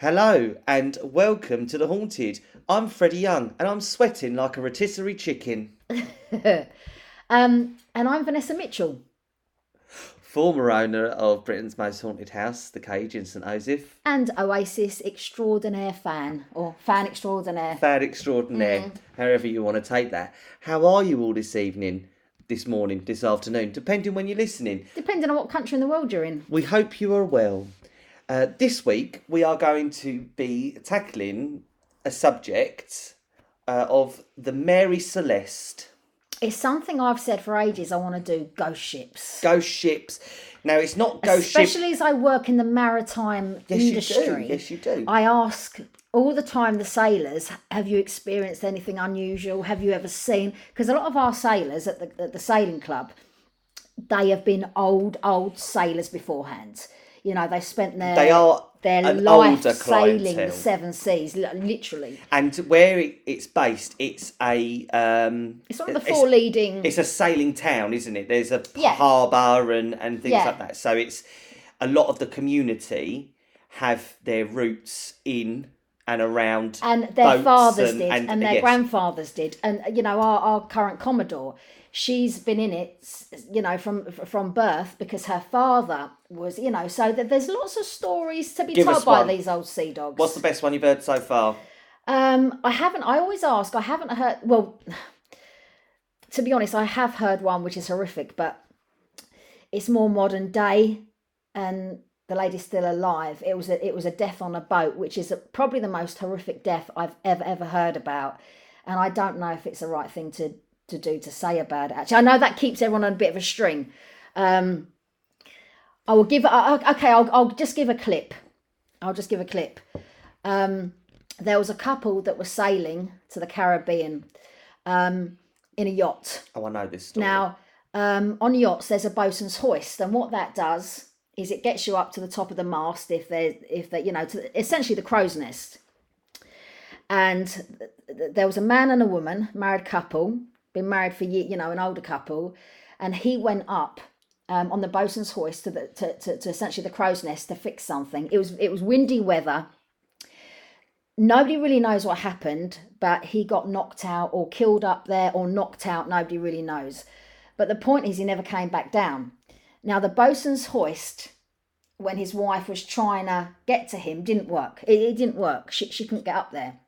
Hello and welcome to The Haunted. I'm Freddie Young and I'm sweating like a rotisserie chicken. Um, and I'm Vanessa Mitchell. Former owner of Britain's most haunted house, The Cage in St. Osyth. And Oasis extraordinaire fan, or fan extraordinaire. Fan extraordinaire, however you want to take that. How are you all this evening, this morning, this afternoon, depending when you're listening? Depending on what country in the world you're in. We hope you are well. Uh, this week we are going to be tackling a subject uh, of the Mary Celeste. It's something I've said for ages I want to do ghost ships. Ghost ships. Now it's not ghost ships. Especially as I work in the maritime Yes, you industry. do. Yes, you do. I ask all the time the sailors, have you experienced anything unusual? Have you ever seen? Because a lot of our sailors at the, at the sailing club, they have been old, old sailors beforehand. You know, they spent their They are their life sailing the seven seas, literally. And where it, it's based, it's a um, It's one of the four leading. It's a sailing town, isn't it? There's a Yeah. harbour and and things Yeah. like that. So it's a lot of the community have their roots in and around and their fathers and, did, and, and, their yes. grandfathers did, and you know our, our current commodore, she's been in it, you know, from from birth because her father was, you know, so that there's lots of stories to be Give told by these old sea dogs. What's the best one you've heard so far? Um, I haven't. I always ask. I haven't heard. Well, to be honest, I have heard one which is horrific, but it's more modern day, and the lady's still alive. It was a it was a death on a boat, which is probably the most horrific death I've ever ever heard about, and I don't know if it's the right thing to to do to say about it. Actually, I know that keeps everyone on a bit of a string. Um, I will give. Uh, okay, I'll I'll just give a clip. I'll just give a clip. Um, there was a couple that were sailing to the Caribbean um, in a yacht. Oh, I know this story. Now, um, on yachts, there's a bosun's hoist, and what that does is it gets you up to the top of the mast if there, if they, you know, to essentially the crow's nest. And th- th- there was a man and a woman, married couple, been married for you know, an older couple, and he went up um, on the bosun's hoist to, the, to, to, to essentially the crow's nest to fix something. It was it was windy weather. Nobody really knows what happened, but he got knocked out or killed up there or knocked out. Nobody really knows. But the point is, he never came back down. Now, the bosun's hoist, when his wife was trying to get to him, didn't work. It, it didn't work. She, she couldn't get up there.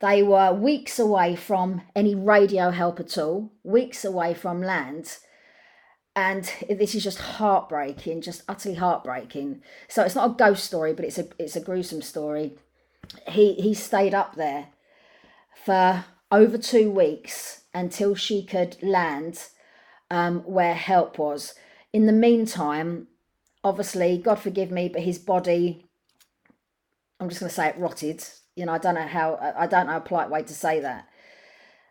They were weeks away from any radio help at all, weeks away from land. And this is just heartbreaking, just utterly heartbreaking. So it's not a ghost story, but it's a it's a gruesome story. He he stayed up there for over two weeks until she could land um, where help was. In the meantime, obviously, God forgive me, but his body, I'm just going to say it rotted. You know, I don't know how, I don't know a polite way to say that.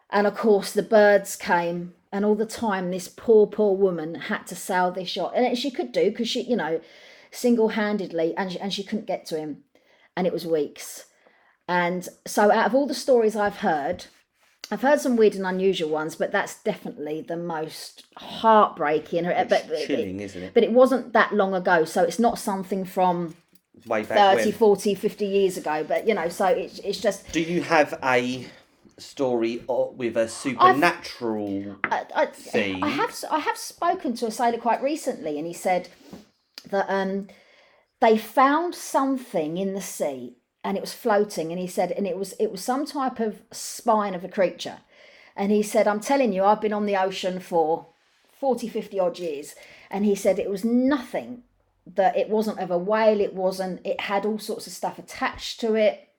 And of course, the birds came, and all the time, this poor, poor woman had to sail this yacht. And she could do because she, you know, single handedly, and she, and she couldn't get to him. And it was weeks. And so, out of all the stories I've heard, I've heard some weird and unusual ones, but that's definitely the most heartbreaking. Uh, it's but, chilling, isn't it? but it wasn't that long ago, so it's not something from Way back 30, when. 40, 50 years ago. But, you know, so it's, it's just. Do you have a story with a supernatural? I, I, theme? I have I have spoken to a sailor quite recently, and he said that um, they found something in the sea, and it was floating, and he said, and it was it was some type of spine of a creature, and he said, I'm telling you, I've been on the ocean for 40, 50 odd years, and he said it was nothing that it wasn't of a whale, it wasn't, it had all sorts of stuff attached to it.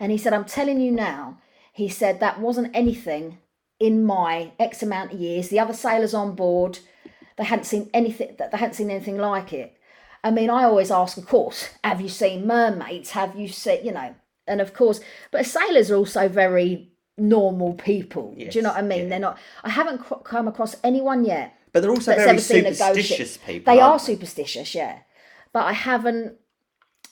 And he said, I'm telling you now, he said that wasn't anything in my X amount of years. The other sailors on board, they hadn't seen anything that they hadn't seen anything like it. I mean, I always ask, of course, have you seen mermaids? Have you seen, you know, and of course, but sailors are also very normal people. Do you know what I mean? yeah. They're not. I haven't come across anyone yet But they're also very ever seen a ghost ship. superstitious people. They are superstitious, yeah. But I haven't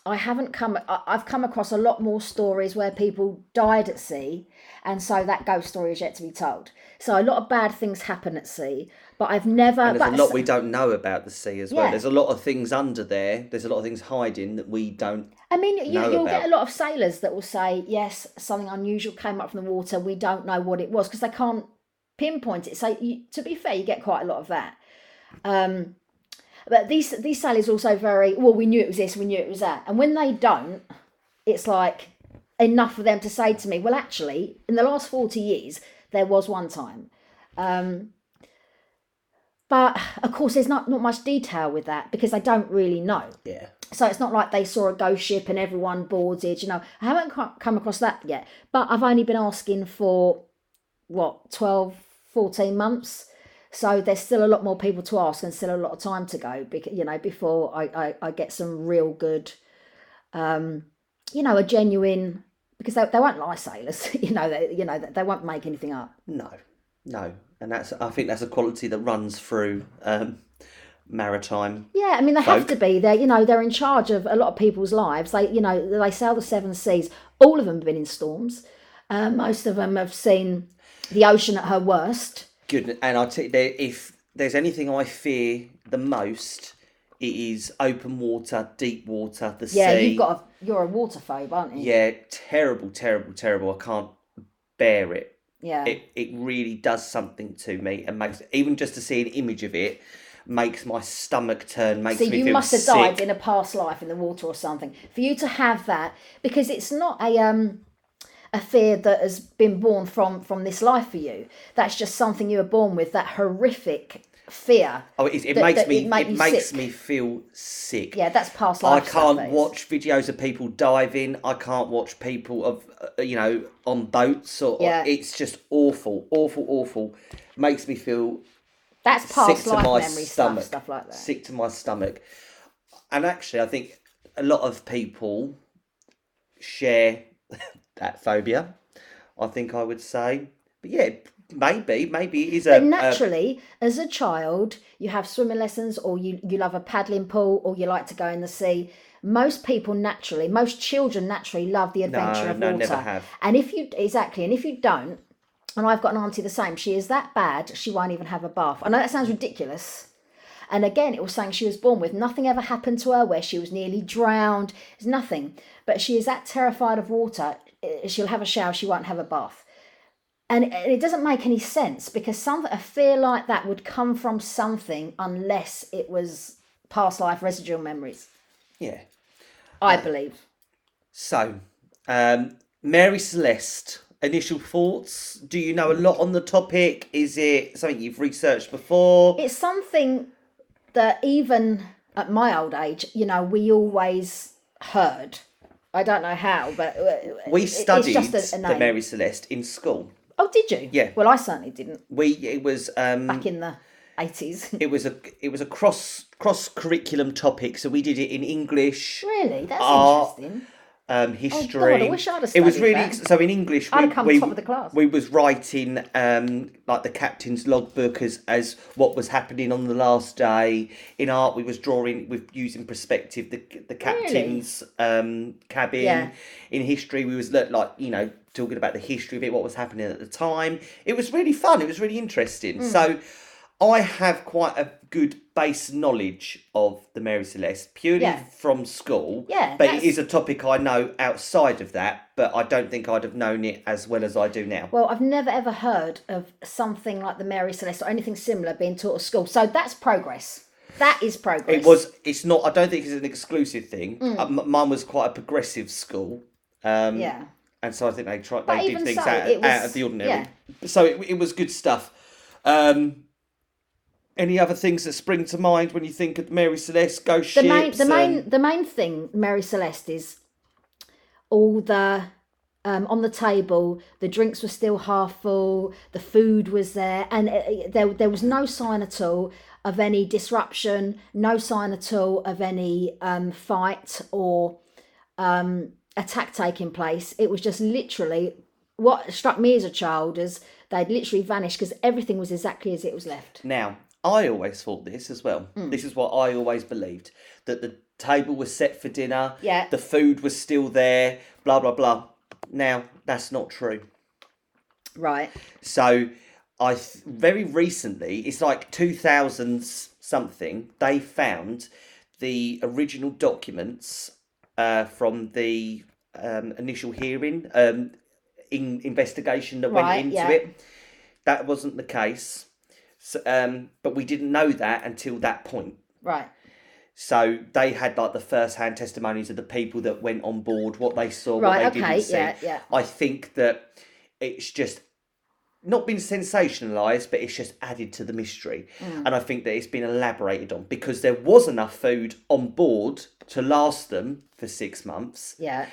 I haven't come. I've come across a lot more stories where people died at sea, and so that ghost story is yet to be told. So a lot of bad things happen at sea, but I've never. And there's a lot we don't know about the sea as well. There's a lot of things under there. There's a lot of things hiding that we don't. I mean, you, about. get a lot of sailors that will say, "Yes, something unusual came up from the water. We don't know what it was because they can't pinpoint it." So, you, to be fair, you get quite a lot of that. Um, but these these sailors also very well. We knew it was this. We knew it was that. And when they don't, it's like enough for them to say to me, "Well, actually, in the last forty years, there was one time." Um, but of course, there's not not much detail with that because they don't really know. Yeah. So it's not like they saw a ghost ship and everyone boarded. You know, I haven't come across that yet. But I've only been asking for what 12, 14 months. So there's still a lot more people to ask and still a lot of time to go. Because you know, before I I, I get some real good, um, you know, a genuine because they, they won't lie sailors. you know, they, you know they won't make anything up. No, no, and that's. I think that's a quality that runs through um, maritime. Yeah, I mean they have to be. They're you know they're in charge of a lot of people's lives. They you know they sail the seven seas. All of them have been in storms. Uh, most of them have seen the ocean at her worst. Good, and I'll tell you, if there's anything I fear the most, it is open water, deep water, the Yeah, sea. Yeah, you've got a, you're a water phobe, aren't you? Yeah, terrible, terrible, terrible. I can't bear it. Yeah. It it really does something to me, and makes even just to see an image of it makes my stomach turn. Makes me you must have sick. died in a past life in the water or something. For you to have that, because it's not a um a fear that has been born from from this life for you. That's just something you were born with. That horrific fear. Oh, it, it that- makes that me. it make It makes sick. me feel sick. Yeah, that's past life. I can't watch videos of people diving. I can't watch people of uh, you know on boats or Yeah. it's just awful, awful, awful. Makes me feel That's sick past to life my memory stomach. stuff, stuff like that. Sick to my stomach. And actually, I think a lot of people share that phobia. I think I would say, but yeah, maybe, maybe it is a, But a naturally, as a child, you have swimming lessons, or you you love a paddling pool, or you like to go in the sea. Most people naturally, most children naturally love the adventure No, of no, water. never have. And if you exactly, and if you don't, and I've got an auntie the same. She is that bad, she won't even have a bath. I know that sounds ridiculous. And again, it was something she was born with. Nothing ever happened to her where she was nearly drowned. It's nothing. But she is that terrified of water. Eh, She'll have a shower. She won't have a bath. And it- doesn't make any sense because some a fear like that would come from something unless it was past life residual memories. yeah. I believe. So, um, Mary Celeste, initial thoughts? Do you know a lot on the topic? Is it something you've researched before? It's something that even at my old age, you know, we always heard. I don't know how, but uh, we studied it's just a, a the. Mary Celeste in school. Oh, did you? Yeah. Well, I certainly didn't We it was um, back in the eighties. it was a it was a cross cross curriculum topic. So we did it in English, really, that's Ah, interesting. Um, history. Oh, God, I wish I'd have It was really that. so in English. I'd we, come we, top of the class. We was writing um, like the captain's logbook as as what was happening on the last day. In art, we was drawing with using perspective the the captain's um, cabin. Yeah. In history, we was look like you know talking about the history of it, what was happening at the time. It was really fun. It was really interesting. Hmm. So. I have quite a good base knowledge of the Mary Celeste purely Yeah. from school. Yeah, but it that's- is a topic I know outside of that, but I don't think I'd have known it as well as I do now. Well, I've never ever heard of something like the Mary Celeste or anything similar being taught at school. So that's progress. That is progress. It was. It's not. I don't think it's an exclusive thing. Mm. Uh, mine was quite a progressive school. Um, Yeah. And so I think they tried. But They did things so, out, was- out of the ordinary. yeah. So it, it was good stuff. Um, any other things that spring to mind when you think of Mary Celeste, ghost the ships? main the main the main thing Mary Celeste is all the um, on the table the drinks were still half full the food was there and uh, there there was no sign at all of any disruption no sign at all of any um, fight or um, attack taking place it was just literally what struck me as a child is they'd literally vanished because everything was exactly as it was left Now, I always thought this as well. Mm. This is what I always believed that the table was set for dinner. Yeah. The food was still there. Blah blah blah. Now that's not true. Right. So I th- very recently, it's like two thousands something. They found the original documents uh, from the um, initial hearing, um, in investigation that Right, went into yeah. it. That wasn't the case, so, um, but we didn't know that until that point. Right. So they had like the first-hand testimonies of the people that went on board, what they saw, Right, what they okay, didn't see. yeah, yeah. I think that it's just not been sensationalized, but it's just added to the mystery, Mm. and I think that it's been elaborated on because there was enough food on board to last them for six months, Yeah.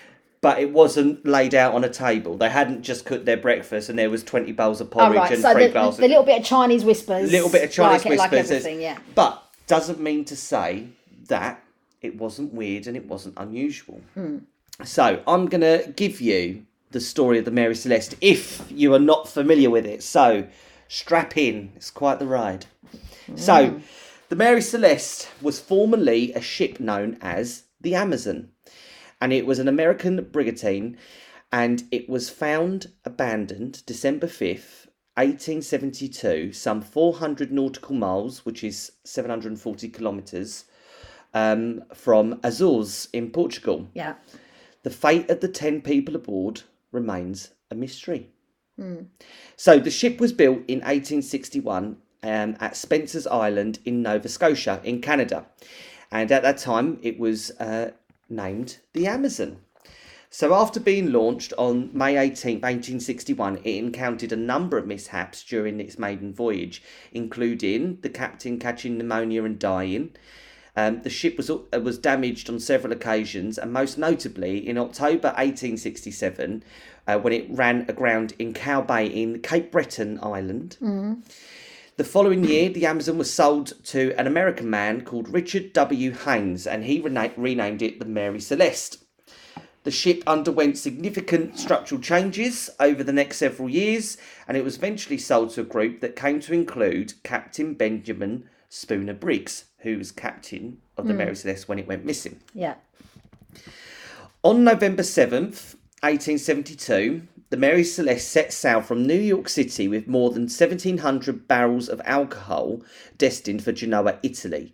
But it wasn't laid out on a table. They hadn't just cooked their breakfast, and there was twenty bowls of Oh, porridge right. and So three the, bowls the little bit of Chinese whispers. little bit of Chinese like, whispers. Like is- yeah. But doesn't mean to say that it wasn't weird and it wasn't unusual. Hmm. So I'm gonna give you the story of the Mary Celeste if you are not familiar with it. So strap in, it's quite the ride. So the Mary Celeste was formerly a ship known as the Amazon, and it was an American brigantine, and it was found abandoned December 5th, 1872, some 400 nautical miles, which is 740 kilometres, um, from Azores in Portugal. Yeah. The fate of the 10 people aboard remains a mystery. So the ship was built in 1861 um, at Spencer's Island in Nova Scotia in Canada. And at that time, it was uh, named the Amazon. So after being launched on May 18, 1861, it encountered a number of mishaps during its maiden voyage, including the captain catching pneumonia and dying. Um, the ship was uh, was damaged on several occasions, and most notably in October 1867, uh, when it ran aground in Cow Bay in Cape Breton Island. The following year, the Amazon was sold to an American man called Richard W. Haynes, and he rena- renamed it the Mary Celeste. The ship underwent significant structural changes over the next several years, and it was eventually sold to a group that came to include Captain Benjamin Spooner Briggs, who was captain of the hmm. Mary Celeste when it went missing. Yeah. On November 7th, 1872, the Mary Celeste set sail from New York City with more than 1,700 barrels of alcohol destined for Genoa, Italy.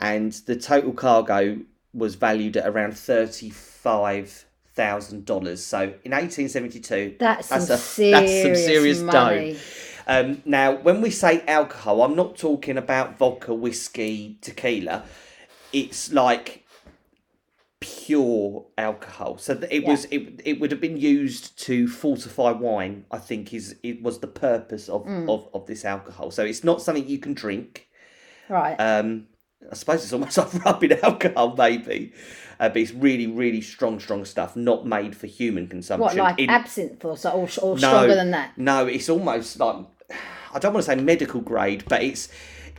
And the total cargo was valued at around $35,000. So in 1872, That's, some, a- serious money. dough. Um, now, when we say alcohol, I'm not talking about vodka, whiskey, tequila. It's like pure alcohol. So it Yeah. was it, it would have been used to fortify wine. I think is it was the purpose of, Mm. of, of this alcohol. So it's not something you can drink. Right. Um, I suppose it's almost like rubbing alcohol, maybe. Uh, but it's really, really strong, strong stuff, not made for human consumption. what, like In- absinthe or, so, or, or stronger than that? no, it's almost like I don't want to say medical grade, but it's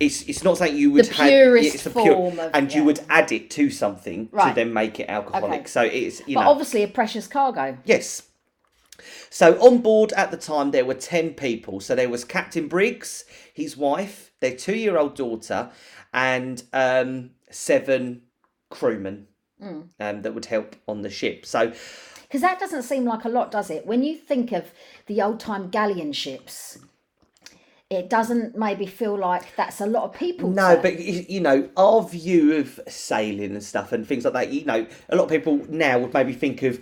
it's it's not something you would The have- purest it's the form of- and you would add it to something to Right. then make it alcoholic. Okay. So it's you But know obviously a precious cargo. yes. So on board at the time there were ten people. So there was Captain Briggs, his wife, their two-year-old daughter, and um, seven crewmen Hmm. um, that would help on the ship. So Because that doesn't seem like a lot, does it? When you think of the old time galleon ships, it doesn't maybe feel like that's a lot of people. No, to- but you know, our view of sailing and stuff and things like that. You know, a lot of people now would maybe think of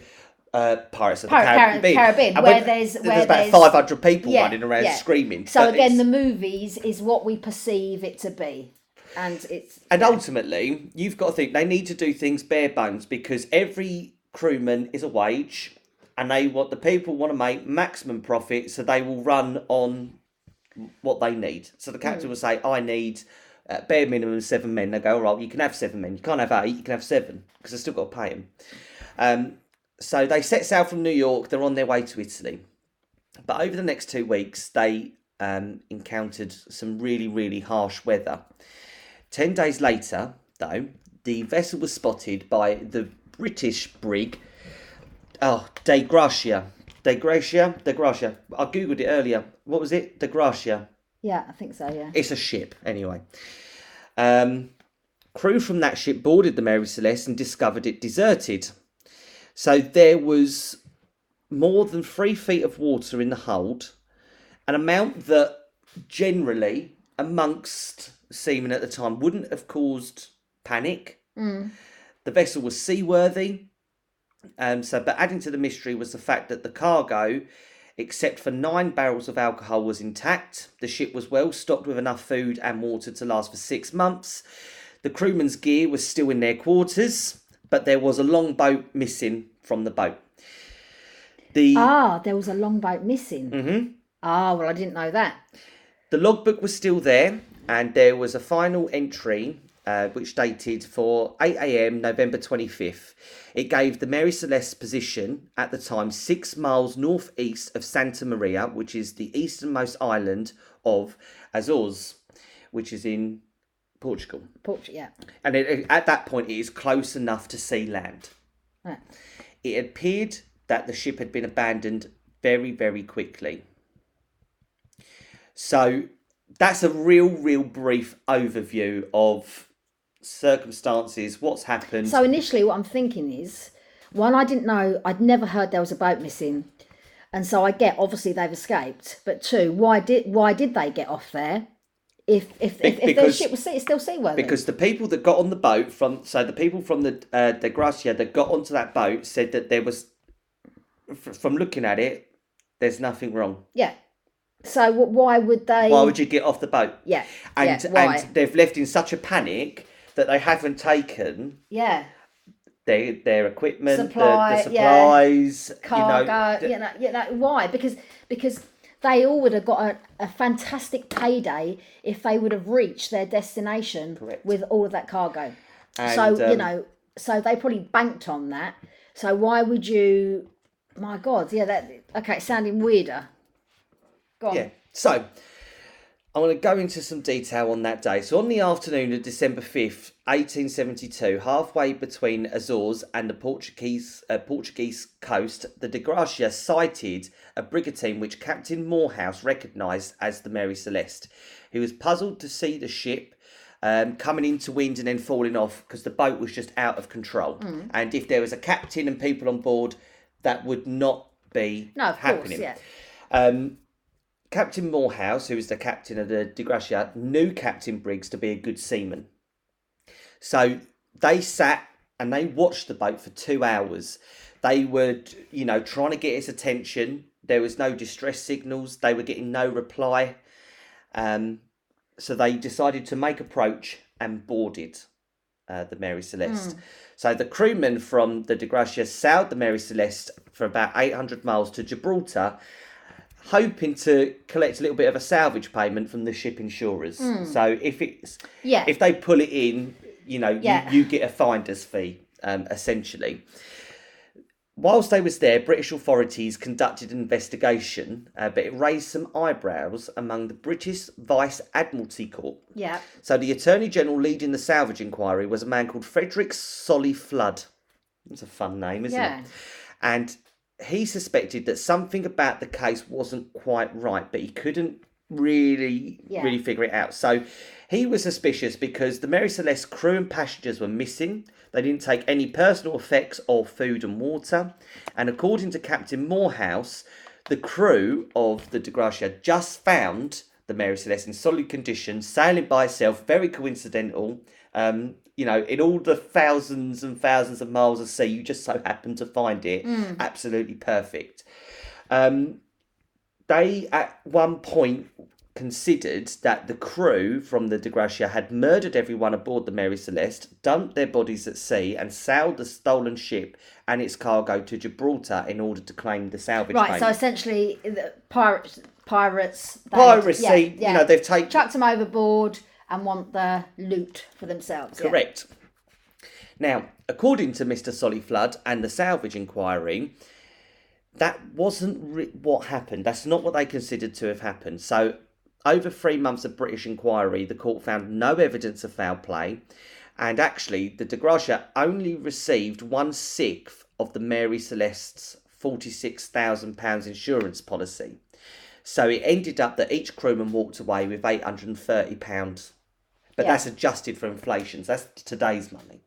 uh, Pirates of Pir- the Caribbean, Caribbean, where when- there's- there's where about there's- five hundred people Yeah, running around yeah. screaming. So but again, the movies is what we perceive it to be, and it's and ultimately, you've got to think they need to do things bare bones because every crewman is a wage, and they want the people want to make maximum profit, so they will run on what they need. So the captain Hmm. will say, "I need." Uh, bare minimum seven men. They go, all right, you can have seven men. You can't have eight. You can have seven because they've still got to pay them. Um, so they set sail from New York. They're on their way to Italy. But over the next two weeks, they um, encountered some really, really harsh weather. Ten days later, though, the vessel was spotted by the British brig, oh, De Gracia. De Gracia? De Gracia. I googled it earlier. What was it? De Gracia. yeah, I think so. Yeah, It's a ship, anyway. Um, crew from that ship boarded the Mary Celeste and discovered it deserted. So there was more than three feet of water in the hold, an amount that generally amongst seamen at the time wouldn't have caused panic. The vessel was seaworthy. Um, so, but adding to the mystery was the fact that the cargo, except for nine barrels of alcohol, was intact. The ship was well stocked with enough food and water to last for six months. The crewman's gear was still in their quarters, but there was a longboat missing from the boat. The Ah, there was a longboat missing. Mm-hmm. Ah, well, I didn't know that. The logbook was still there, and there was a final entry uh, which dated for 8 a.m. November 25th. It gave the Mary Celeste position at the time six miles northeast of Santa Maria, which is the easternmost island of Azores, which is in Portugal. Portugal, yeah. And it, at that point, it is close enough to see land. Right. It appeared that the ship had been abandoned very, very quickly. So that's a real, real brief overview of circumstances, what's happened. So initially, what I'm thinking is, one, I didn't know, I'd never heard there was a boat missing, and so I get obviously they've escaped. But two, why did why did they get off there? If if if, if their because- ship was sea, still seaworthy, because the people that got on the boat from, so the people from the uh, De Gracia that got onto that boat said that there was, from looking at it, there's nothing wrong. yeah. So wh- why would they? Why would you get off the boat? yeah, And yeah, and they've left in such a panic that they haven't taken yeah, their their equipment, Supply, the, yeah. supplies, cargo. you know, You know, you know, why? Because because they all would have got a, a fantastic payday if they would have reached their destination Correct. with all of that cargo. And, so you um, know, so they probably banked on that. So why would you? My God, yeah, that okay, sounding weirder. Go on. Yeah. So I want to go into some detail on that day. So on the afternoon of December fifth, eighteen seventy two, halfway between Azores and the Portuguese uh, Portuguese coast, the De Gracia sighted a brigantine which Captain Morehouse recognised as the Mary Celeste. He was puzzled to see the ship. Um, coming into wind and then falling off because the boat was just out of control. Mm. And if there was a captain and people on board, that would not be No, of happening. course, yeah. Um, Captain Morehouse, who was the captain of the De Gracia, knew Captain Briggs to be a good seaman. So they sat and they watched the boat for two hours. They were, you know, trying to get his attention. There was no distress signals. They were getting no reply. Um, so they decided to make approach and boarded uh, the Mary Celeste. So the crewmen from the De Gracia sailed the Mary Celeste for about 800 miles to Gibraltar, hoping to collect a little bit of a salvage payment from the ship insurers. So if it's Yeah. if they pull it in, you know, Yeah. you, you get a finder's fee, um, essentially. Whilst they was there, British authorities conducted an investigation, uh, but it raised some eyebrows among the British Vice Admiralty Court. yeah. So the Attorney General leading the salvage inquiry was a man called Frederick Solly Flood. That's a fun name, isn't Yeah. it? And he suspected that something about the case wasn't quite right, but he couldn't really, Yeah. really figure it out. So he was suspicious because the Mary Celeste crew and passengers were missing. They didn't take any personal effects or food and water. And according to Captain Morehouse, the crew of the De Gracia just found the Mary Celeste in solid condition, sailing by itself, very coincidental. Um, you know, in all the thousands and thousands of miles of sea, you just so happen to find it absolutely perfect. Um, they at one point considered that the crew from the De Gracia had murdered everyone aboard the Mary Celeste, dumped their bodies at sea, and sailed the stolen ship and its cargo to Gibraltar in order to claim the salvage Right. So essentially, the pirates, pirates, Piracy, yeah, you know, they've taken chucked them overboard and want their loot for themselves. yeah? Correct. Now, according to Mr. Sollyflood and the salvage inquiry, that wasn't re- what happened. That's not what they considered to have happened. So, over three months of British inquiry, the court found no evidence of foul play, and actually, the De Gracia only received one sixth of the Mary Celeste's £46,000 insurance policy. So, it ended up that each crewman walked away with £830 but Yeah. that's adjusted for inflation. So that's today's money.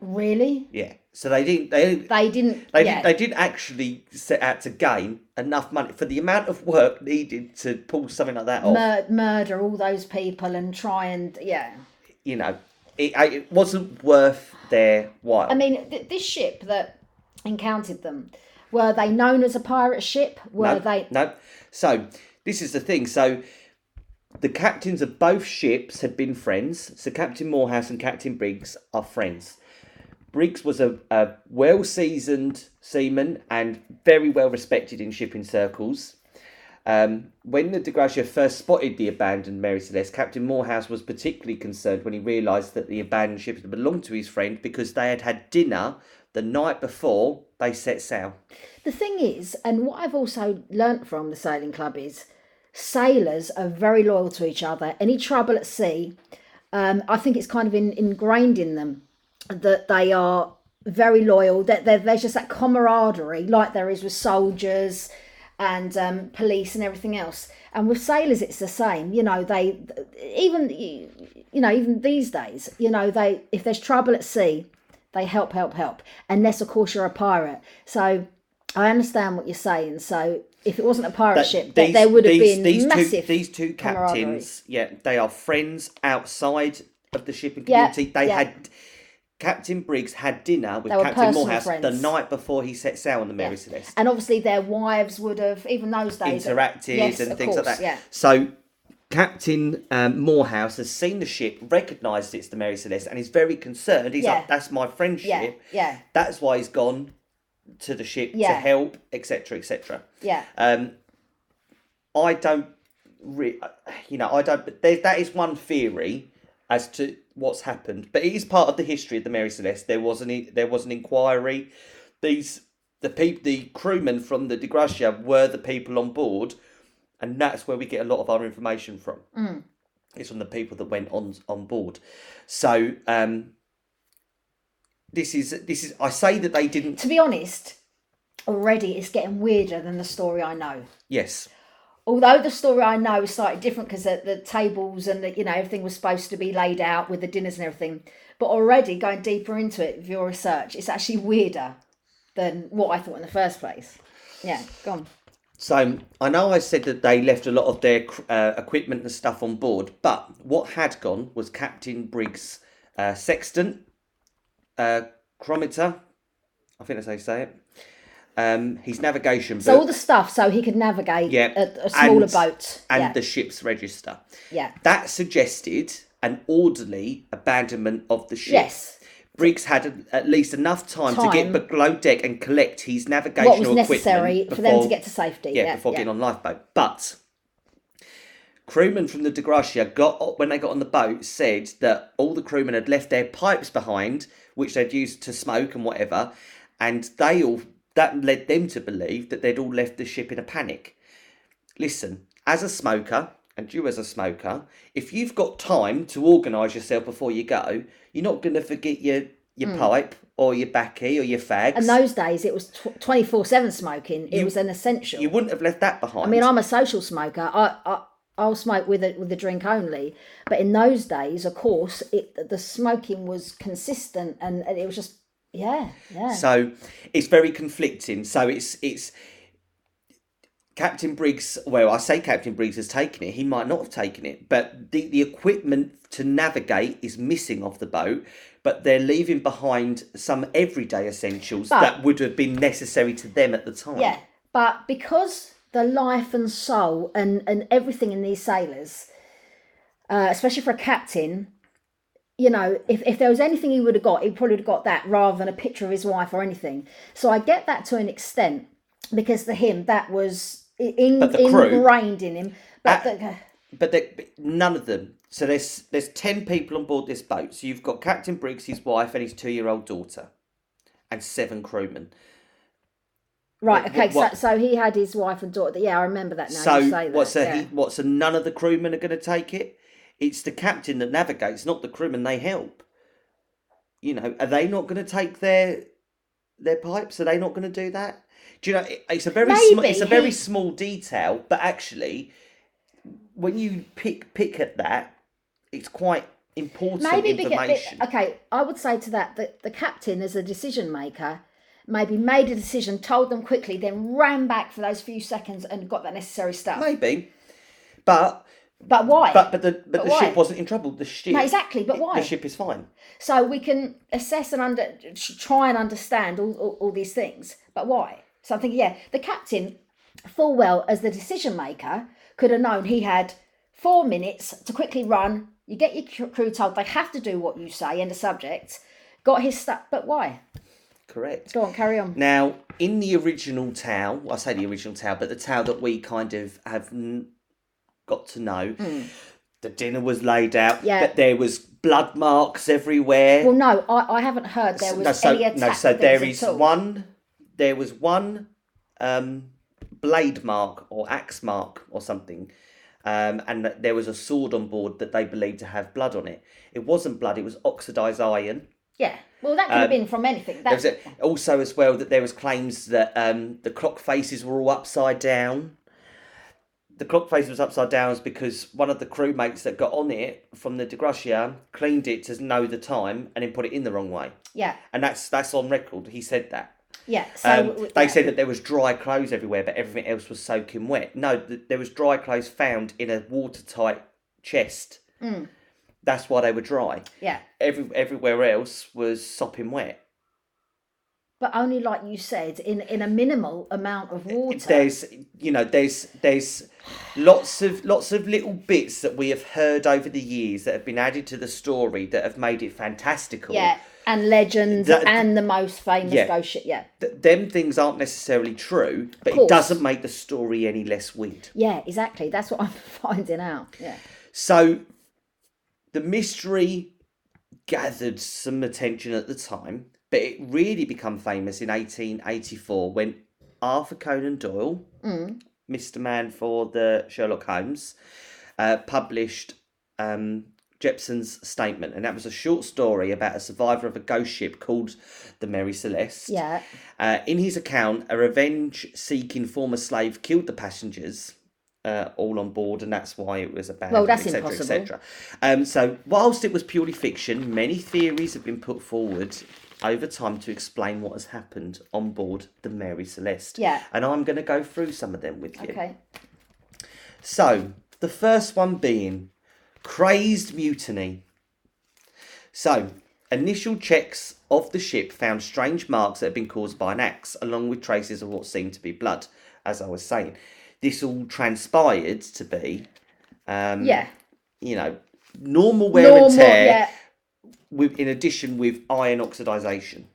Really? Yeah. So they didn't. They They didn't. They, yeah. did, they didn't actually set out to gain enough money for the amount of work needed to pull something like that off. Mur- murder all those people and try and yeah. You know, it, it wasn't worth their while. I mean, th- this ship that encountered them were they known as a pirate ship? Were no, they? no. So this is the thing. So the captains of both ships had been friends. So Captain Morehouse and Captain Briggs are friends. Briggs was a, a well seasoned seaman and very well respected in shipping circles. Um, when the De Gracia first spotted the abandoned Mary Celeste, Captain Morehouse was particularly concerned when he realised that the abandoned ship had belonged to his friend because they had had dinner the night before they set sail. The thing is, and what I've also learnt from the sailing club is sailors are very loyal to each other. Any trouble at sea, um, I think it's kind of in, ingrained in them that they are very loyal. That there, there's just that camaraderie, like there is with soldiers and um, police and everything else. And with sailors, it's the same. You know, they even you know even these days, you know, they if there's trouble at sea, they help, help, help. Unless of course you're a pirate. So I understand what you're saying. So if it wasn't a pirate That ship, there, there would have these- been these massive. Two, these two captains, yeah, they are friends outside of the shipping Yeah, community. they yeah. had Captain Briggs had dinner with Captain Morehouse the night before he set sail on the Mary Celeste. and obviously their wives would have, even those days, Interacted yes, and things like that. Yeah. So Captain um, Morehouse has seen the ship, recognised it's the Mary Celeste, and is very concerned. He's Yeah. like, "That's my friendship. Yeah, yeah, That's why he's gone to the ship to help, etc., etc. yeah. Um, I don't, re- you know, I don't. But there, that is one theory as to what's happened, but it is part of the history of the Mary Celeste. There was an there was an inquiry. These the peop, the crewmen from the De Gracia were the people on board, and that's where we get a lot of our information from. Mm. It's from the people that went on on board. So um, this is this is I say that they didn't. To be honest, already it's getting weirder than the story I know. Yes. although the story I know is slightly different because the, the tables and the, you know everything was supposed to be laid out with the dinners and everything, but already going deeper into it with your research, it's actually weirder than what I thought in the first place. Yeah, go on. So I know I said that they left a lot of their uh, equipment and stuff on board, but what had gone was Captain Briggs' uh, sextant, uh, chronometer, I think that's how you say it, um, his navigation So all the stuff so he could navigate Yeah, a, a smaller and- boat. and yeah, the ship's register. yeah. That suggested an orderly abandonment of the ship. Yes. Briggs had at least enough time, to get below deck and collect his navigational What was necessary equipment for them to before- get to safety. yeah, Yeah, before yeah. getting on lifeboat. But crewmen from the De Gracia got when they got on the boat said that all the crewmen had left their pipes behind, which they'd used to smoke and whatever, and they all that led them to believe that they'd all left the ship in a panic. Listen, as a smoker, and you as a smoker, if you've got time to organise yourself before you go, you're not going to forget your your hmm. pipe or your backy or your fags. And those days it was twenty four seven smoking. It was an essential. you wouldn't have left that behind. I mean, I'm a social smoker. I, I I'll smoke with a with a drink only. But in those days, of course, it the smoking was consistent, and, and it was just yeah, yeah. So it's very conflicting. So it's it's Captain Briggs. Well, I say Captain Briggs has taken it. He might not have taken it, but the the equipment to navigate is missing off the boat. But they're leaving behind some everyday essentials But- that would have been necessary to them at the time. yeah, but because the life and soul and and everything in these sailors, uh, especially for a captain. You know, if, if there was anything he would have got, he probably would have got that rather than a picture of his wife or anything. So I get that to an extent because for him that was in, the crew- ingrained in him. But Uh, the, But but none of them. So there's there's ten people on board this boat. So you've got Captain Briggs, his wife, and his two year old daughter, and seven crewmen. Right. What- Okay. what- what- So, so he had his wife and daughter. Yeah, I remember that now. So you say that. what's so yeah. he what so none of the crewmen are going to take it? It's the captain that navigates, not the crewmen. They help. You know, are they not going to take their their pipes? Are they not going to do that? Do you know? It, it's a very sm- it's a very he- small detail, but actually, when you pick pick at that, it's quite important maybe because information. okay i would say to that that the captain as a decision maker maybe made a decision told them quickly then ran back for those few seconds and got that necessary stuff. Maybe, but but why? But but the but, the why? ship wasn't in trouble. The ship, no exactly but why? the ship is fine. so we can assess and under try and understand all, all, all these things. But why? So i'm thinking yeah the captain full well as the decision maker could have known he had four minutes to quickly run. You get your crew told they have to do what you say end of subject. Got his stuff. But why Correct. go on carry on Now, in the original tale, I say the original tale, but the tale that we kind of have n- got to know, the dinner was laid out. Yeah. but there was blood marks everywhere. well no i, I haven't heard there was no, so, any attack no, so there is one. There was one um, blade mark or axe mark or something, um, and there was a sword on board that they believed to have blood on it. It wasn't blood; it was oxidized iron. yeah well that could have been from anything Um, There was that, a, also as well that there was claims that um, the clock faces were all upside down. The clock face was upside down is because one of the crewmates that got on it from the De Gracia cleaned it to know the time and then put it in the wrong way, yeah and that's that's on record. He said that. yeah so Um, w- they yeah. said that there was dry clothes everywhere, but everything else was soaking wet. No, th- there was dry clothes found in a watertight chest. Hmm. That's why they were dry. yeah. Every everywhere else was sopping wet. but only like you said in in a minimal amount of water. There's you know there's there's lots of lots of little bits that we have heard over the years that have been added to the story that have made it fantastical. Yeah and legends That- and the most famous Yeah. ghost ship yeah. Th- them things aren't necessarily true but it doesn't make the story any less weird. Yeah exactly. That's what i'm finding out yeah. So the mystery gathered some attention at the time but it really became famous in 1884 when arthur conan doyle mr man for the sherlock holmes uh, published um, Jephson's statement, and that was a short story about a survivor of a ghost ship called the Mary Celeste. yeah Uh, in his account, a revenge-seeking former slave killed the passengers, uh, all on board, and that's why it was abandoned. Well, that's et cetera, et impossible. cetera. Um, so, whilst it was purely fiction, many theories have been put forward over time to explain what has happened on board the Mary Celeste. Yeah. And I'm going to go through some of them with you. okay So, the first one being crazed mutiny. So, initial checks of the ship found strange marks that had been caused by an axe, along with traces of what seemed to be blood, as I was saying. This all transpired to be, um, yeah you know, normal wear normal and tear yeah with, in addition with iron oxidation.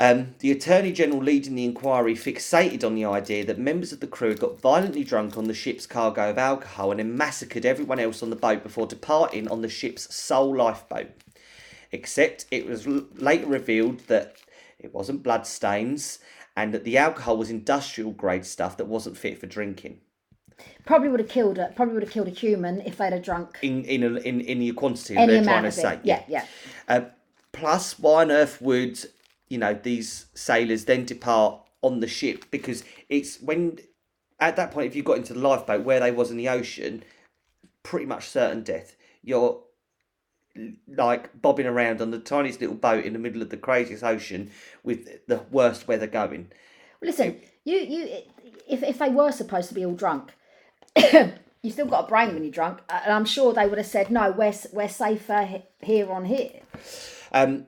Um, the Attorney General leading the inquiry fixated on the idea that members of the crew had got violently drunk on the ship's cargo of alcohol and then massacred everyone else on the boat before departing on the ship's sole lifeboat. Except it was later revealed that it wasn't bloodstains and that the alcohol was industrial grade stuff that wasn't fit for drinking probably would have killed a probably would have killed a human if they'd have drunk in in a, in, in the quantity any they're trying to say. it yeah yeah Uh, plus, why on earth would you know these sailors then depart on the ship? Because it's when at that point, if you got into the lifeboat where they was in the ocean, pretty much certain death. You're like bobbing around on the tiniest little boat in the middle of the craziest ocean with the worst weather going. Listen, you you if if they were supposed to be all drunk, you still got a brain when you're drunk, and I'm sure they would have said no. We're we're safer here on here. Um,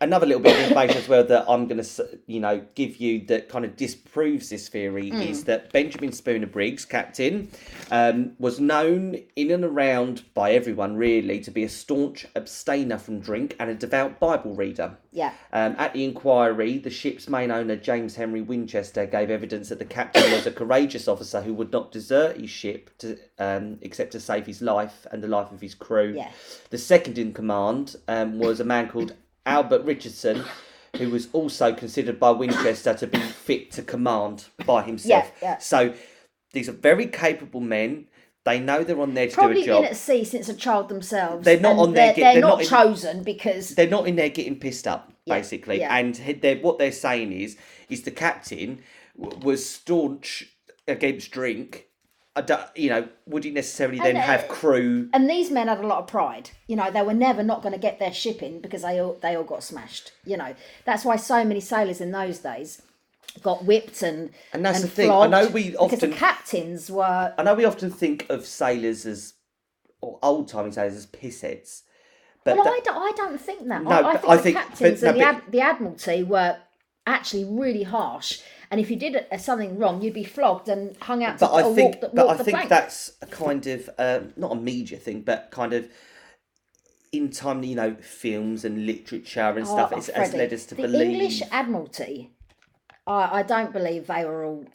another little bit of information as well that I'm going to, you know, give you that kind of disproves this theory is that Benjamin Spooner Briggs, captain, um, was known in and around by everyone really to be a staunch abstainer from drink and a devout Bible reader. Yeah, Um, at the inquiry, the ship's main owner, James Henry Winchester, gave evidence that the captain was a courageous officer who would not desert his ship to, um, except to save his life and the life of his crew. Yeah. The second in command um, was a man called Albert Richardson, who was also considered by Winchester to be fit to command by himself. Yeah, yeah. So these are very capable men. They know they're on there to probably do a job. been at sea since a child themselves. They're not and on there They're, get- they're they're not, not in- chosen because they're not in there getting pissed up Yeah, basically and they're, what they're saying is is the captain w- was staunch against drink I don't, you know, would he necessarily then And, uh, have crew? And these men had a lot of pride. You know, they were never not going to get their shipping because they all they all got smashed. You know, that's why so many sailors in those days got whipped and And that's and the thing. I know we because often- the captains were I know we often think of sailors as, or old timey sailors as pissheads, but Well, that- I, don't, I don't think that. No, I, I think I the think- captains but- and no, the, ad, the admiralty were actually really harsh. And if you did something wrong, you'd be flogged and hung out. but to, I think, the, but I think plank. that's a kind of um, not a media thing, but kind of in time, you know, films and literature and stuff. Oh, It's has led us to the believe. English Admiralty. I, I don't believe they were all.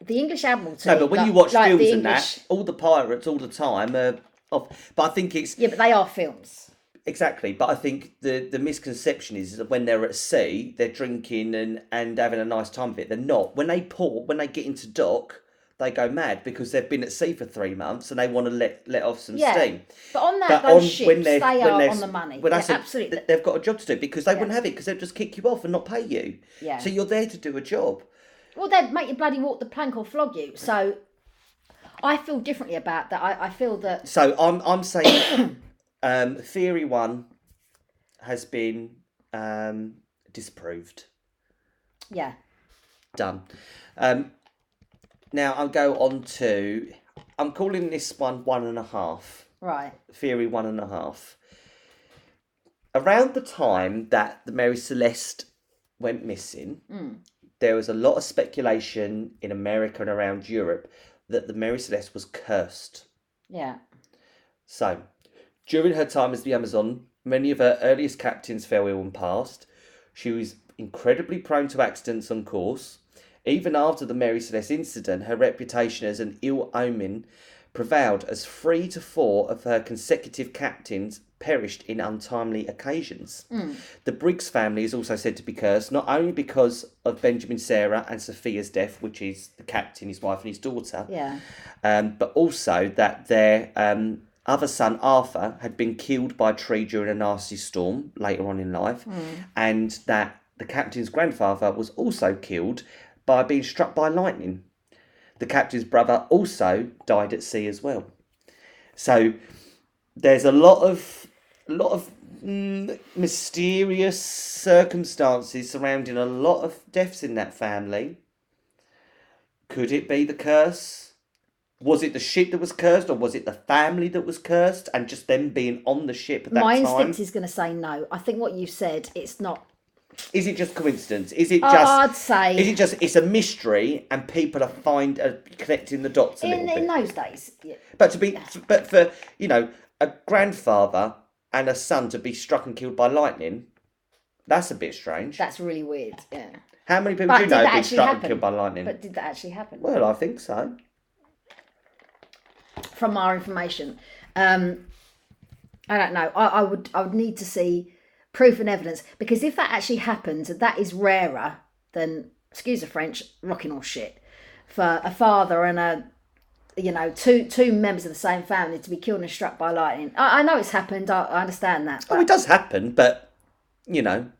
The English Admiralty. no, but when like- you watch like films the and that, all the pirates all the time are off. But I think it's Yeah, but they are films. Exactly, but I think the the misconception is that when they're at sea, they're drinking and and having a nice time of it. They're not. When they port, when they get into dock, they go mad because they've been at sea for three months and they want to let let off some Yeah. steam. But on that, But those on ships, when they're when are on the money. When I Yeah, said absolutely. th- they've got a job to do because they wouldn't have it because they'd just kick you off and not pay you. Yeah. So you're there to do a job. Well, they'd make you bloody walk the plank or flog you. So I feel differently about that. I, I feel that So I'm I'm saying, um, theory one has been um, disproved. yeah, done. Um, now I'll go on to. I'm calling this one one and a half. right. Theory one and a half. Around the time that the Mary Celeste went missing, there was a lot of speculation in America and around Europe that the Mary Celeste was cursed. Yeah. So, during her time as the Amazon, many of her earliest captains fell ill and passed. She was incredibly prone to accidents on course. Even after the Mary Celeste incident, her reputation as an ill omen prevailed as three to four of her consecutive captains perished in untimely occasions. The Briggs family is also said to be cursed, not only because of Benjamin Sarah and Sophia's death, which is the captain, his wife, and his daughter, Yeah. um, but also that their um, other son Arthur had been killed by a tree during a nasty storm later on in life, and that the captain's grandfather was also killed by being struck by lightning. The captain's brother also died at sea as well. So there's a lot of a lot of mm, mysterious circumstances surrounding a lot of deaths in that family. Could it be the curse? Was it the ship that was cursed, or was it the family that was cursed, and just them being on the ship at that My time? instinct is going to say no. I think what you said, it's not. Is it just coincidence? Is it just? I'd say Is it just? It's a mystery, and people are find are connecting the dots a in, little bit. in those days. Yeah. But to be, but for you know, a grandfather and a son to be struck and killed by lightning, that's a bit strange. That's really weird. Yeah. How many people But do you did know that have been actually struck and happen? killed by lightning? But did that actually happen? Well, I think so. From our information, um, I don't know. I, I would I would need to see proof and evidence because if that actually happens, that is rarer than excuse the French rocking or shit for a father and a you know two two members of the same family to be killed and struck by lightning. I, I know it's happened. I, I understand that. Oh, it does happen, but you know,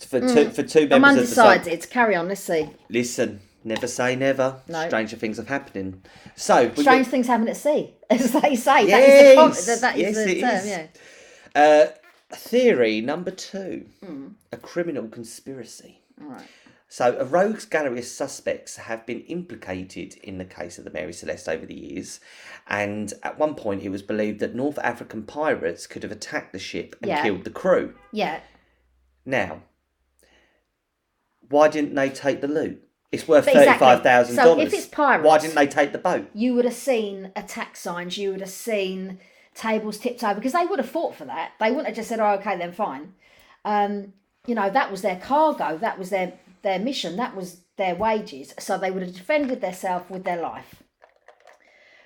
for two for two I'm members of the same. undecided. Carry on. Let's see. Listen, never say never. No. Stranger things are happening. So Strange things happen at sea, as they say. Yes, that is the, com- that, that is yes, the it term. is. Yeah. Uh, theory number two: Hmm. a criminal conspiracy. All right. So, a rogues gallery of suspects have been implicated in the case of the Mary Celeste over the years, and at one point it was believed that North African pirates could have attacked the ship and Yeah. killed the crew. Yeah. Now, why didn't they take the loot? It's worth But exactly. thirty-five thousand So dollars. if it's pirates- why didn't they take the boat? you would have seen attack signs, you would have seen tables tipped over because they would have fought for that. They wouldn't have just said, "Oh, okay, then fine." Um, you know, that was their cargo, that was their their mission, that was their wages. So they would have defended themselves with their life.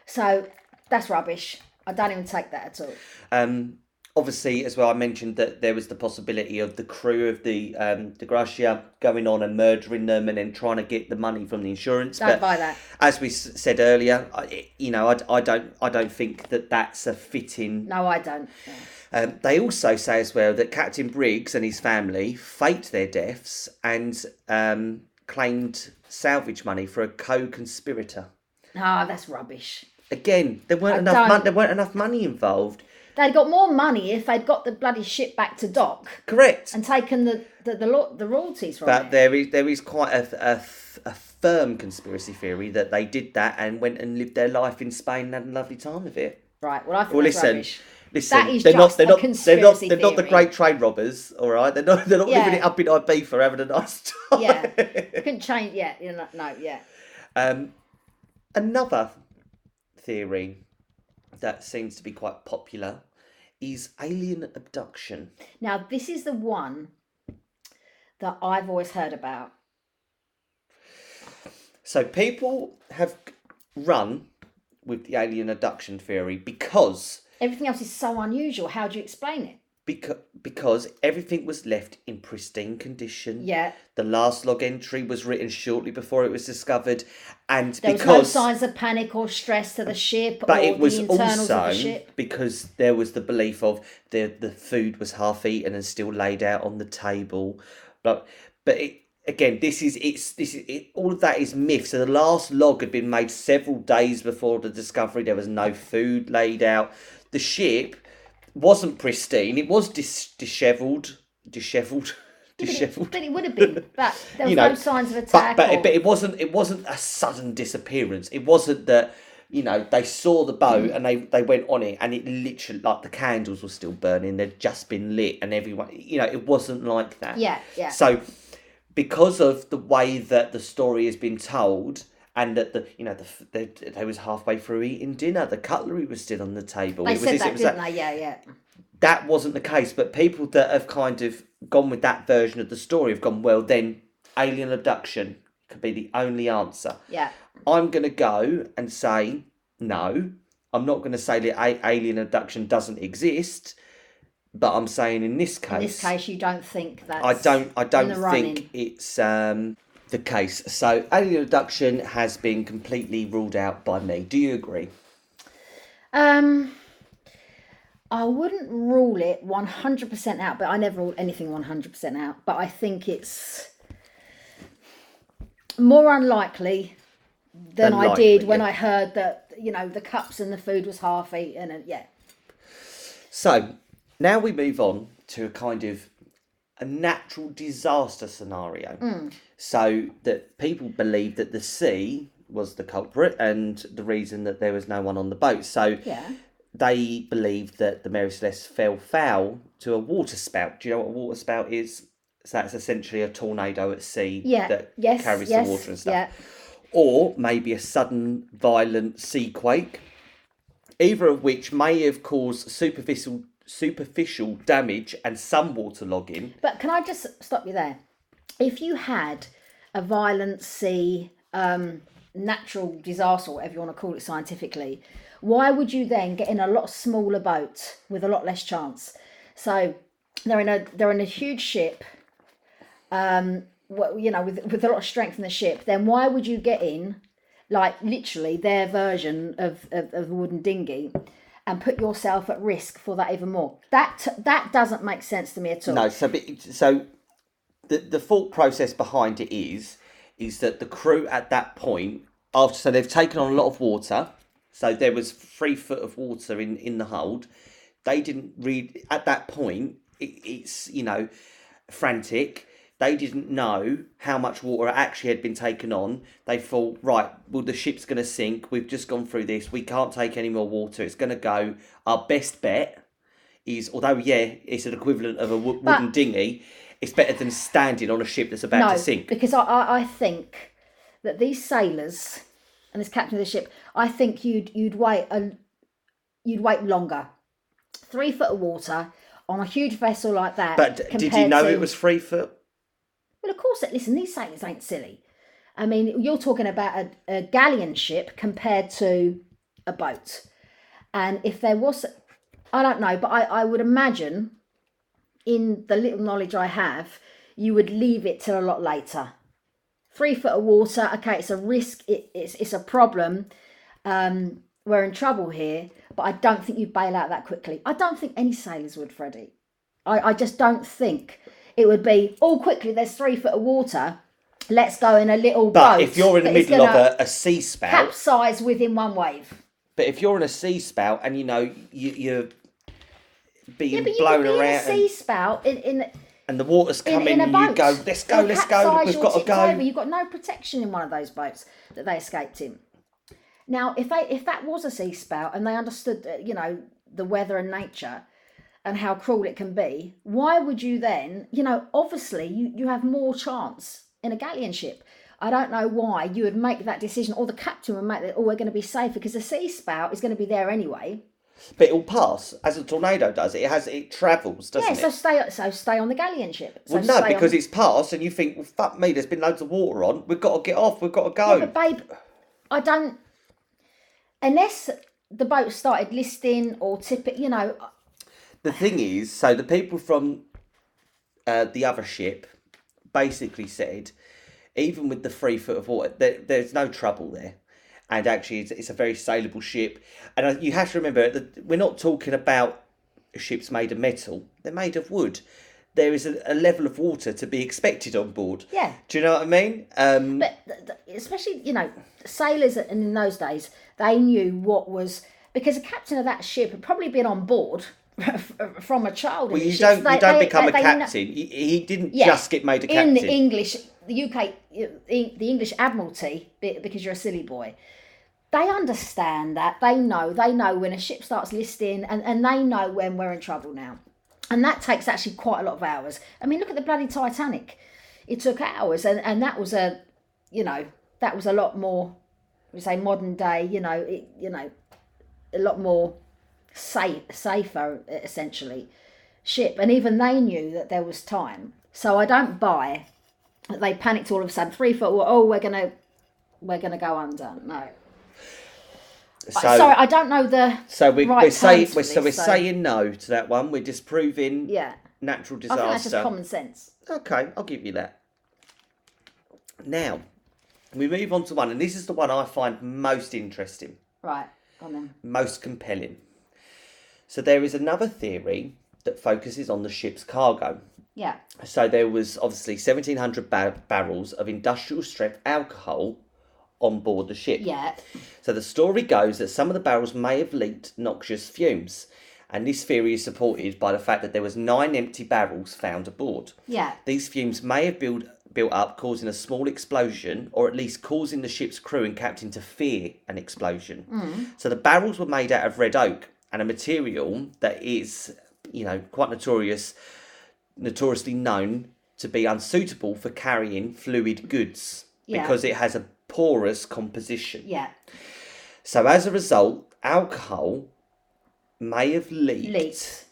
So that's rubbish. I don't even take that at all. Um, obviously, as well, I mentioned that there was the possibility of the crew of the um, the Gratia going on and murdering them and then trying to get the money from the insurance. Don't but buy that. as we s- said earlier, I, you know, I, I don't I don't think that that's a fitting. No, I don't. Um, they also say as well that Captain Briggs and his family faked their deaths and um, claimed salvage money for a co-conspirator. Ah, that's rubbish. Again, there weren't I enough. Mon- there weren't enough money involved. They'd got more money if they'd got the bloody ship back to dock Correct. and taken the the the, lo- the royalties from But it. there is there is quite a, a, a firm conspiracy theory that they did that and went and lived their life in Spain and had a lovely time of it. Right. Well, I think Well, listen, rubbish. listen, That is they're not they're a not they're not they're not the great train robbers, all right. They're not they're not Yeah. living it up in Ibiza having a nice time. Yeah. Couldn't change. Yeah. You know, no. Yeah. Um, another theory that seems to be quite popular is alien abduction. Now this is the one that I've always heard about. So people have run with the alien abduction theory because Everything else is so unusual. How do you explain it? Because because everything was left in pristine condition. Yeah. The last log entry was written shortly before it was discovered, and There was no signs of panic or stress to the ship but it was also because there was the belief of the the food was half eaten and still laid out on the table, but but it. Again, this is it's this is it, all of that is myth. So the last log had been made several days before the discovery. There was no food laid out. The ship wasn't pristine. It was dis- dishevelled, dishevelled, dishevelled. But it would have been. But there was You know, no signs of But attack. but, or... but it wasn't it wasn't a sudden disappearance. It wasn't that you know they saw the boat mm. and they they went on it and it literally like the candles were still burning. They'd just been lit and everyone you know it wasn't like that. Yeah, yeah. So because of the way that the story has been told. And that the you know the, they, they was halfway through eating dinner. The cutlery was still on the table. they it was said it that, was didn't that they? Yeah, yeah. that wasn't the case, but people that have kind of gone with that version of the story have gone, well, then alien abduction could be the only answer. Yeah. I'm going to go and say, no, I'm not going to say that alien abduction doesn't exist, but I'm saying in this case, In this case, you don't think that. I don't, I don't think running. it's um, the case. So alien abduction has been completely ruled out by me. Do you agree? Um, I wouldn't rule it one hundred percent out, but I never rule anything one hundred percent out. But I think it's more unlikely than Than I likely, did when yeah. I heard that you know the cups and the food was half eaten, and yeah, So now we move on to a kind of a natural disaster scenario. Hmm. So that people believe that the sea was the culprit and the reason that there was no one on the boat. So yeah. they believed that the Mary Celeste fell foul to a water spout. Do you know what a water spout is? So that's essentially a tornado at sea Yeah. that yes. carries yes, the water and stuff Yeah. or maybe a sudden violent sea quake, either of which may have caused superficial superficial damage and some waterlogging. But can I just stop you there? If you had a violent sea, um, natural disaster, whatever you want to call it scientifically, why would you then get in a lot smaller boat with a lot less chance? So they're in a they're in a huge ship, um, you know, with with a lot of strength in the ship. Then why would you get in, like literally their version of of, of a wooden dinghy? And put yourself at risk for that even more. That that doesn't make sense to me at all. No, so so the the thought process behind it is is that the crew at that point after so they've taken on a lot of water, so there was three foot of water in in the hold. They didn't read at that point. It, it's you know frantic. They didn't know how much water actually had been taken on. They thought, right, well, the ship's going to sink. We've just gone through this. We can't take any more water. It's going to go. Our best bet is, although, yeah, it's an equivalent of a wo- wooden dinghy, it's better than standing on a ship that's about to sink. because I, I, I think that these sailors and this captain of the ship, I think you'd you'd wait a you'd wait longer. Three foot of water on a huge vessel like that. But did you know to- it was three foot? Well, of course. Listen, these sailors ain't silly. I mean, you're talking about a, a galleon ship compared to a boat, and if there was, I don't know, but I, I would imagine, in the little knowledge I have, you would leave it till a lot later. Three foot of water, okay, it's a risk, it, it's it's a problem. Um, we're in trouble here, but I don't think you'd bail out that quickly. I don't think any sailors would, Freddie. I, I just don't think it would be all quickly. There's three foot of water. let's go in a little But boat. if you're in the that is middle of gonna a, a sea spout, capsize within one wave. but if you're in a sea spout and you know you, you're being Yeah, but you blown can be around in a and- sea spout in, in and the water's in, coming in a and boat. you go, let's go, They'll let's go, capsize we've your got to tips go. Over. You've got no protection in one of those boats that they escaped in. Now, if they if that was a sea spout and they understood, you know, the weather and nature and how cruel it can be, why would you then, you know, obviously you, you have more chance in a galleon ship. I don't know why you would make that decision, or the captain would make that, oh, we're going to be safer because the sea spout is going to be there anyway. But it'll pass as a tornado does. It has it travels, doesn't Yeah, it? so stay so stay on the galleon ship. So well, no, because on... it's passed, and you think, well, fuck me. There's been loads of water on. We've got to get off. We've got to go. Yeah, but babe, I don't. Unless the boat started listing or tipping, you know, the thing is, so the people from uh, the other ship basically said, even with the three foot of water, there, there's no trouble there. And actually, it's, it's a very saleable ship. And you have to remember that we're not talking about ships made of metal, they're made of wood. There is a, a level of water to be expected on board. Yeah. Do you know what I mean? Um, but especially you know, sailors and in those days they knew what was because the captain of that ship had probably been on board from a child. well, you don't, you They- don't they- become they- a captain. He, he didn't Yeah. just get made a captain. in the English, the UK, the English Admiralty, because you're a silly boy. They understand that. They know. They know when a ship starts listing, and, and they know when we're in trouble now. And that takes actually quite a lot of hours. I mean, look at the bloody Titanic. It took hours, and, and that was a, you know, that was a lot more, we say modern day. You know, it, you know, a lot more safer essentially ship. And even they knew that there was time. So I don't buy that they panicked all of a sudden. Three foot. Oh, we're gonna, we're gonna go under. No. so, Sorry, I don't know the. So we, right we're saying we're, so we're so- saying no to that one. We're disproving Yeah, natural I think that's just disaster. common sense. Okay, I'll give you that. Now we move on to one, and this is the one I find most interesting, Right. On then. most compelling. So there is another theory that focuses on the ship's cargo. Yeah. So there was obviously 1,700 bar- barrels of industrial strength alcohol on board the ship. Yeah. So the story goes that some of the barrels may have leaked noxious fumes, and this theory is supported by the fact that there was nine empty barrels found aboard. Yeah. These fumes may have built built up, causing a small explosion, or at least causing the ship's crew and captain to fear an explosion. Mm. So the barrels were made out of red oak, and a material that is, you know, quite notorious, notoriously known to be unsuitable for carrying fluid goods Yeah. because it has a porous composition. Yeah. So as a result, alcohol may have leaked, Leaked.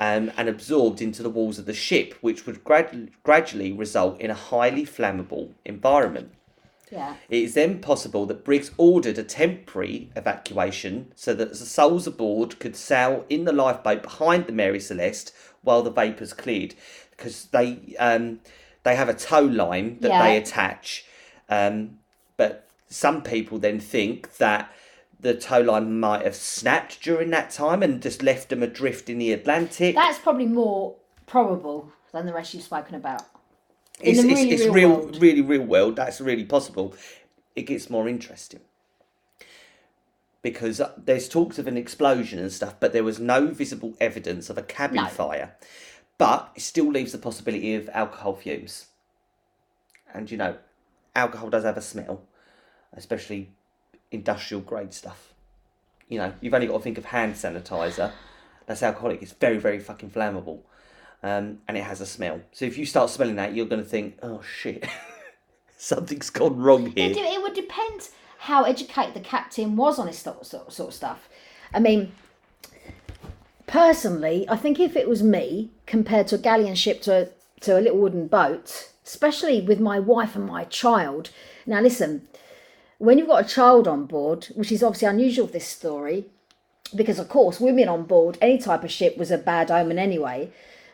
Um, and absorbed into the walls of the ship, which would grad- gradually result in a highly flammable environment. Yeah. It is then possible that Briggs ordered a temporary evacuation so that the souls aboard could sail in the lifeboat behind the Mary Celeste while the vapours cleared, because they um, they have a tow line that they attach, um, but some people then think that the tow line might have snapped during that time and just left them adrift in the Atlantic. That's probably more probable than the rest you've spoken about. It's, it's, really it's real real, world. really real world. That's really possible. It gets more interesting because uh, there's talks of an explosion and stuff, but there was no visible evidence of a cabin No. fire. But it still leaves the possibility of alcohol fumes. And you know, alcohol does have a smell, especially industrial grade stuff. You know, you've only got to think of hand sanitizer. That's alcoholic. It's very, very fucking flammable um, and it has a smell. So if you start smelling that, you're going to think, oh shit, something's gone wrong here. de- it would depend how educated the captain was on this sort, sort, sort of stuff. I mean, personally, I think if it was me compared to a galleon ship to a, to a little wooden boat, especially with my wife and my child. Now, listen, when you've got a child on board, which is obviously unusual for this story, because of course, women on board any type of ship was a bad omen anyway.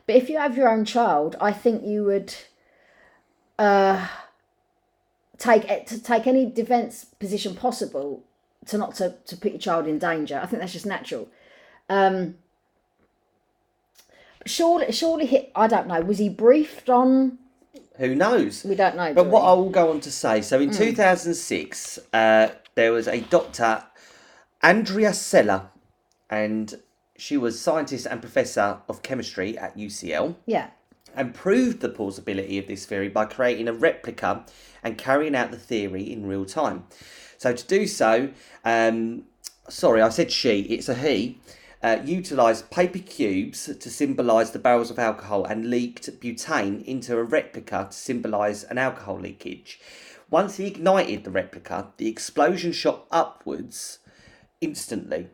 But if you have your own child, I think you would take it to take any defense position possible to not to, to put your child in danger. I think that's just natural. Um, surely, surely, he, I don't know. Was he briefed on Who knows? We don't know. But do what we? I will go on to say, so in 2006, uh, there was a doctor, Andrea Sella, and she was scientist and professor of chemistry at UCL, Yeah. and proved the plausibility of this theory by creating a replica and carrying out the theory in real time. So to do so, um, sorry, I said she, it's a he. Uh, utilised paper cubes to symbolise the barrels of alcohol and leaked butane into a replica to symbolise an alcohol leakage. Once he ignited the replica, the explosion shot upwards instantly.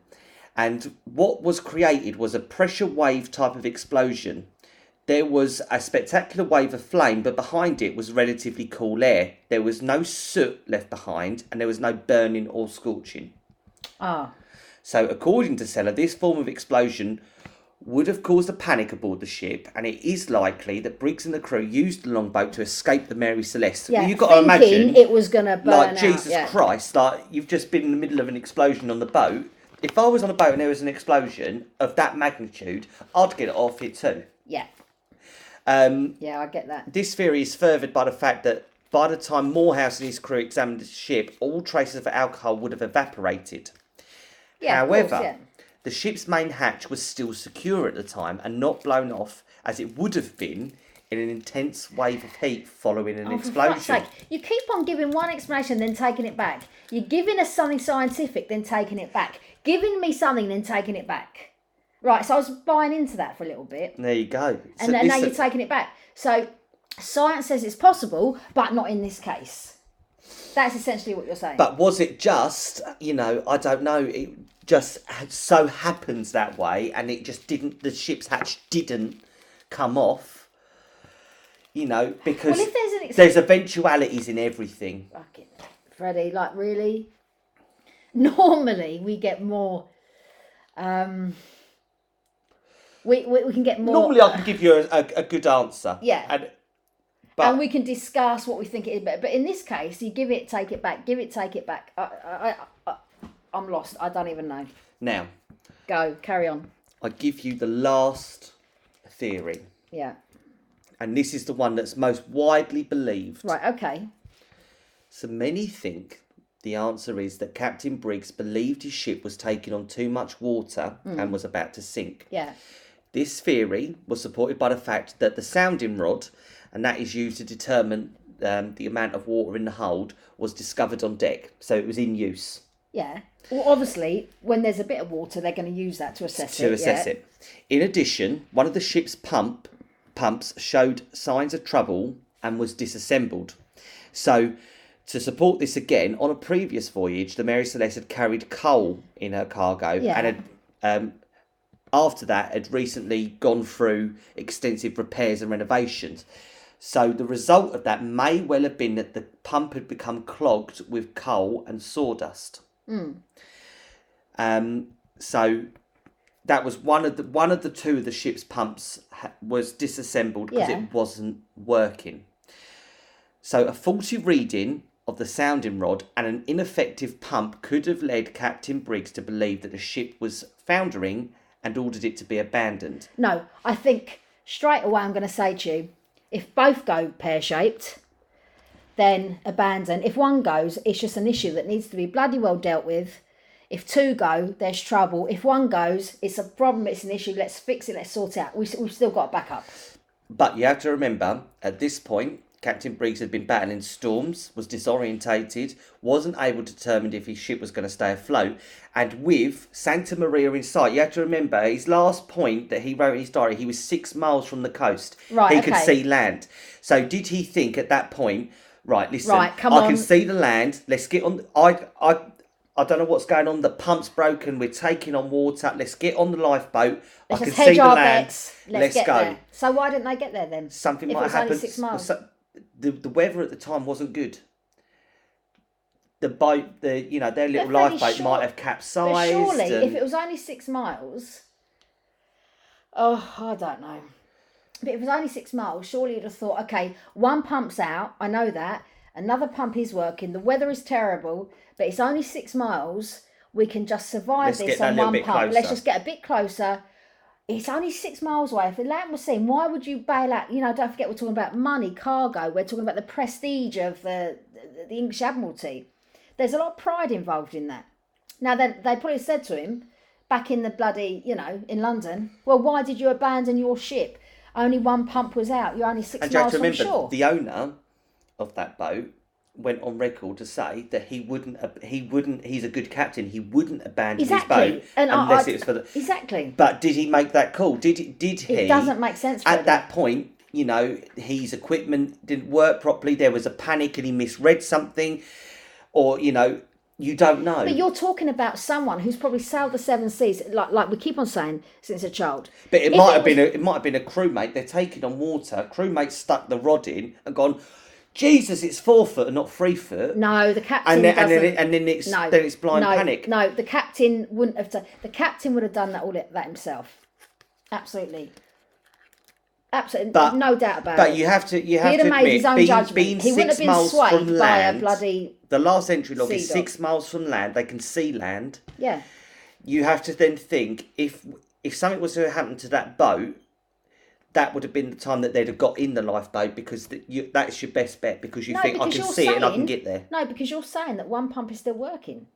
And what was created was a pressure wave type of explosion. There was a spectacular wave of flame, but behind it was relatively cool air. There was no soot left behind, and there was no burning or scorching. Ah. So, according to Sella, this form of explosion would have caused a panic aboard the ship, and it is likely that Briggs and the crew used the longboat to escape the Mary Celeste. Yeah. Well, you've got to imagine, it was gonna burn like out. Jesus yeah. Christ, like you've just been in the middle of an explosion on the boat. If I was on a boat and there was an explosion of that magnitude, I'd get off it too. Yeah. Um, Yeah, I get that. this theory is furthered by the fact that by the time Morehouse and his crew examined the ship, all traces of alcohol would have evaporated. Yeah. However, course, yeah. the ship's main hatch was still secure at the time and not blown off as it would have been in an intense wave of heat following an Oh, for explosion. sake. You keep on giving one explanation, then taking it back. You're giving us something scientific, then taking it back. Giving me something, then taking it back. Right, so I was buying into that for a little bit, There you go. So and then now you're taking it back. So science says it's possible, but not in this case. That's essentially what you're saying. But was it just, you know, I don't know, it just so happens that way and it just didn't, the ship's hatch didn't come off, you know, because well, there's ex- there's eventualities in everything. Fucking Freddie, like really? Normally we get more. Um, we, we, we can get more. Normally I can give you a, a, a good answer. Yeah. And, but and we can discuss what we think it is. But, but in this case, you give it, take it back, give it, take it back. I, I, I, I'm lost. I don't even know. now, Go, carry on. I give you the last theory. Yeah. And this is the one that's most widely believed. Right. Okay. So many think the answer is that Captain Briggs believed his ship was taking on too much water Hmm. and was about to sink. Yeah. This theory was supported by the fact that the sounding rod, and that is used to determine um, the amount of water in the hold, was discovered on deck. So it was in use Yeah. Well, obviously, when there's a bit of water, they're going to use that to assess it. to assess yeah. it. In addition, one of the ship's pump pumps showed signs of trouble and was disassembled. So, to support this again, on a previous voyage, the Mary Celeste had carried coal in her cargo Yeah. and had, um, after that, had recently gone through extensive repairs and renovations. So, the result of that may well have been that the pump had become clogged with coal and sawdust. Um, so that was one of the one of the two of the ship's pumps ha- was disassembled because Yeah. it wasn't working. So a faulty reading of the sounding rod and an ineffective pump could have led Captain Briggs to believe that the ship was foundering and ordered it to be abandoned. No, I think straight away I'm going to say to you, if both go pear shaped, then abandon. If one goes, it's just an issue that needs to be bloody well dealt with. If two go, there's trouble. If one goes, it's a problem, it's an issue. Let's fix it, let's sort it out. We, we've still got a backup. But you have to remember, at this point, Captain Briggs had been battling storms, was disorientated, wasn't able to determine if his ship was going to stay afloat, and with Santa Maria in sight, you have to remember his last point that he wrote in his diary, he was six miles from the coast. Right, He could see land. So did he think at that point, right, listen, Right, come I on. can see the land, let's get on, I, I, I don't know what's going on. The pump's broken. We're taking on water. Let's get on the lifeboat. Let's I can see the land. bets. Let's, Let's, go there. So why didn't they get there then? something If might happen. six miles. The the weather at the time wasn't good. The boat, the you know, their little But fairly lifeboat short- might have But capsized. surely, if it was only six miles, oh, I don't know. But if it was only six miles, surely you'd have thought, okay, one pump's out. I know that. Another pump is working. The weather is terrible, but it's only six miles. We can just survive Let's this that on little one bit pump. Let's closer. just get a bit closer. It's only six miles away. If the land was seen, why would you bail out? You know, don't forget we're talking about money, cargo. We're talking about the prestige of the the, the English Admiralty. There's a lot of pride involved in that. Now, they they probably said to him back in the bloody, you know, in London, well, why did you abandon your ship? Only one pump was out. You're only six And you have miles to from remember, shore. the owner of that boat went on record to say that he wouldn't. He wouldn't. He's a good captain. He wouldn't abandon Exactly. his boat And I- unless I- it was for the. exactly. But did he make that call? Did he- did he? It doesn't make sense. At that point, you know, his equipment didn't work properly. There was a panic, and he misread something, or you know, you don't know. But you're talking about someone who's probably sailed the seven seas, like like we keep on saying since a child. But it If might it have been a, it might have been a crewmate. They're taking on water. Crewmate stuck the rod in and gone. Jesus, it's four foot and not three foot. No, the captain and then and doesn't. then, it, and then it's no, then it's blind no, panic. No, the captain wouldn't have done. The captain would have done that all it- that himself. Absolutely. Absolutely, But- no doubt about But it. But you have to you have He'd to have made admit, his own being, judgment. being he wouldn't six have been miles swayed from by a land, bloody the last entry log is six miles from land. They can see land. yeah. You have to then think if if something was to happen to that boat, that would have been the time that they'd have got in the lifeboat because that you, that's your best bet because you No, think I because can you're see it and I can get there. No, because you're saying that one pump is still working.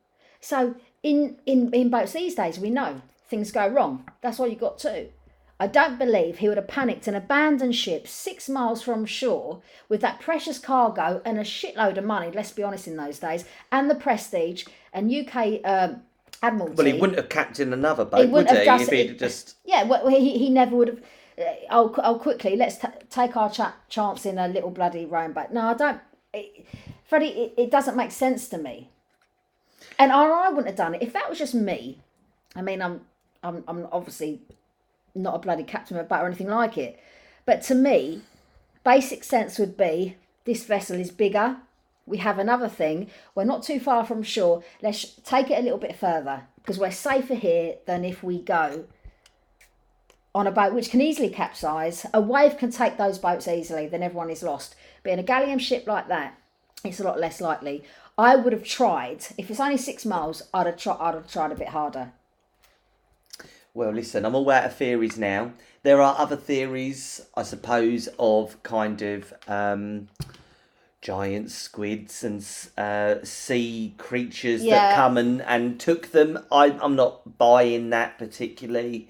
So in in in boats these days, we know things go wrong. That's why you got two. I don't believe he would have panicked and abandoned ship six miles from shore with that precious cargo and a shitload of money. Let's be honest, in those days, and the prestige and UK um, Admiralty. Well, he wouldn't have captained another boat, would he? just- if he'd just Yeah, well, he, he never would have. Oh, oh, quickly, let's t- take our cha- chance in a little bloody rowing boat. No, I don't. It, Freddie, it, it doesn't make sense to me. And I, I wouldn't have done it if that was just me. I mean, I'm, I'm, I'm obviously not a bloody captain of a boat or anything like it. But to me, basic sense would be this vessel is bigger. We have another thing. We're not too far from shore. Let's take it a little bit further because we're safer here than if we go on a boat which can easily capsize. A wave can take those boats easily, then everyone is lost. But in a galleon ship like that, it's a lot less likely. I would have tried, if it's only six miles, I'd have, try, I'd have tried a bit harder. Well, listen, I'm all out of theories now. There are other theories, I suppose, of kind of um, giant squids and uh, sea creatures that come and, and took them. I, I'm not buying that particularly.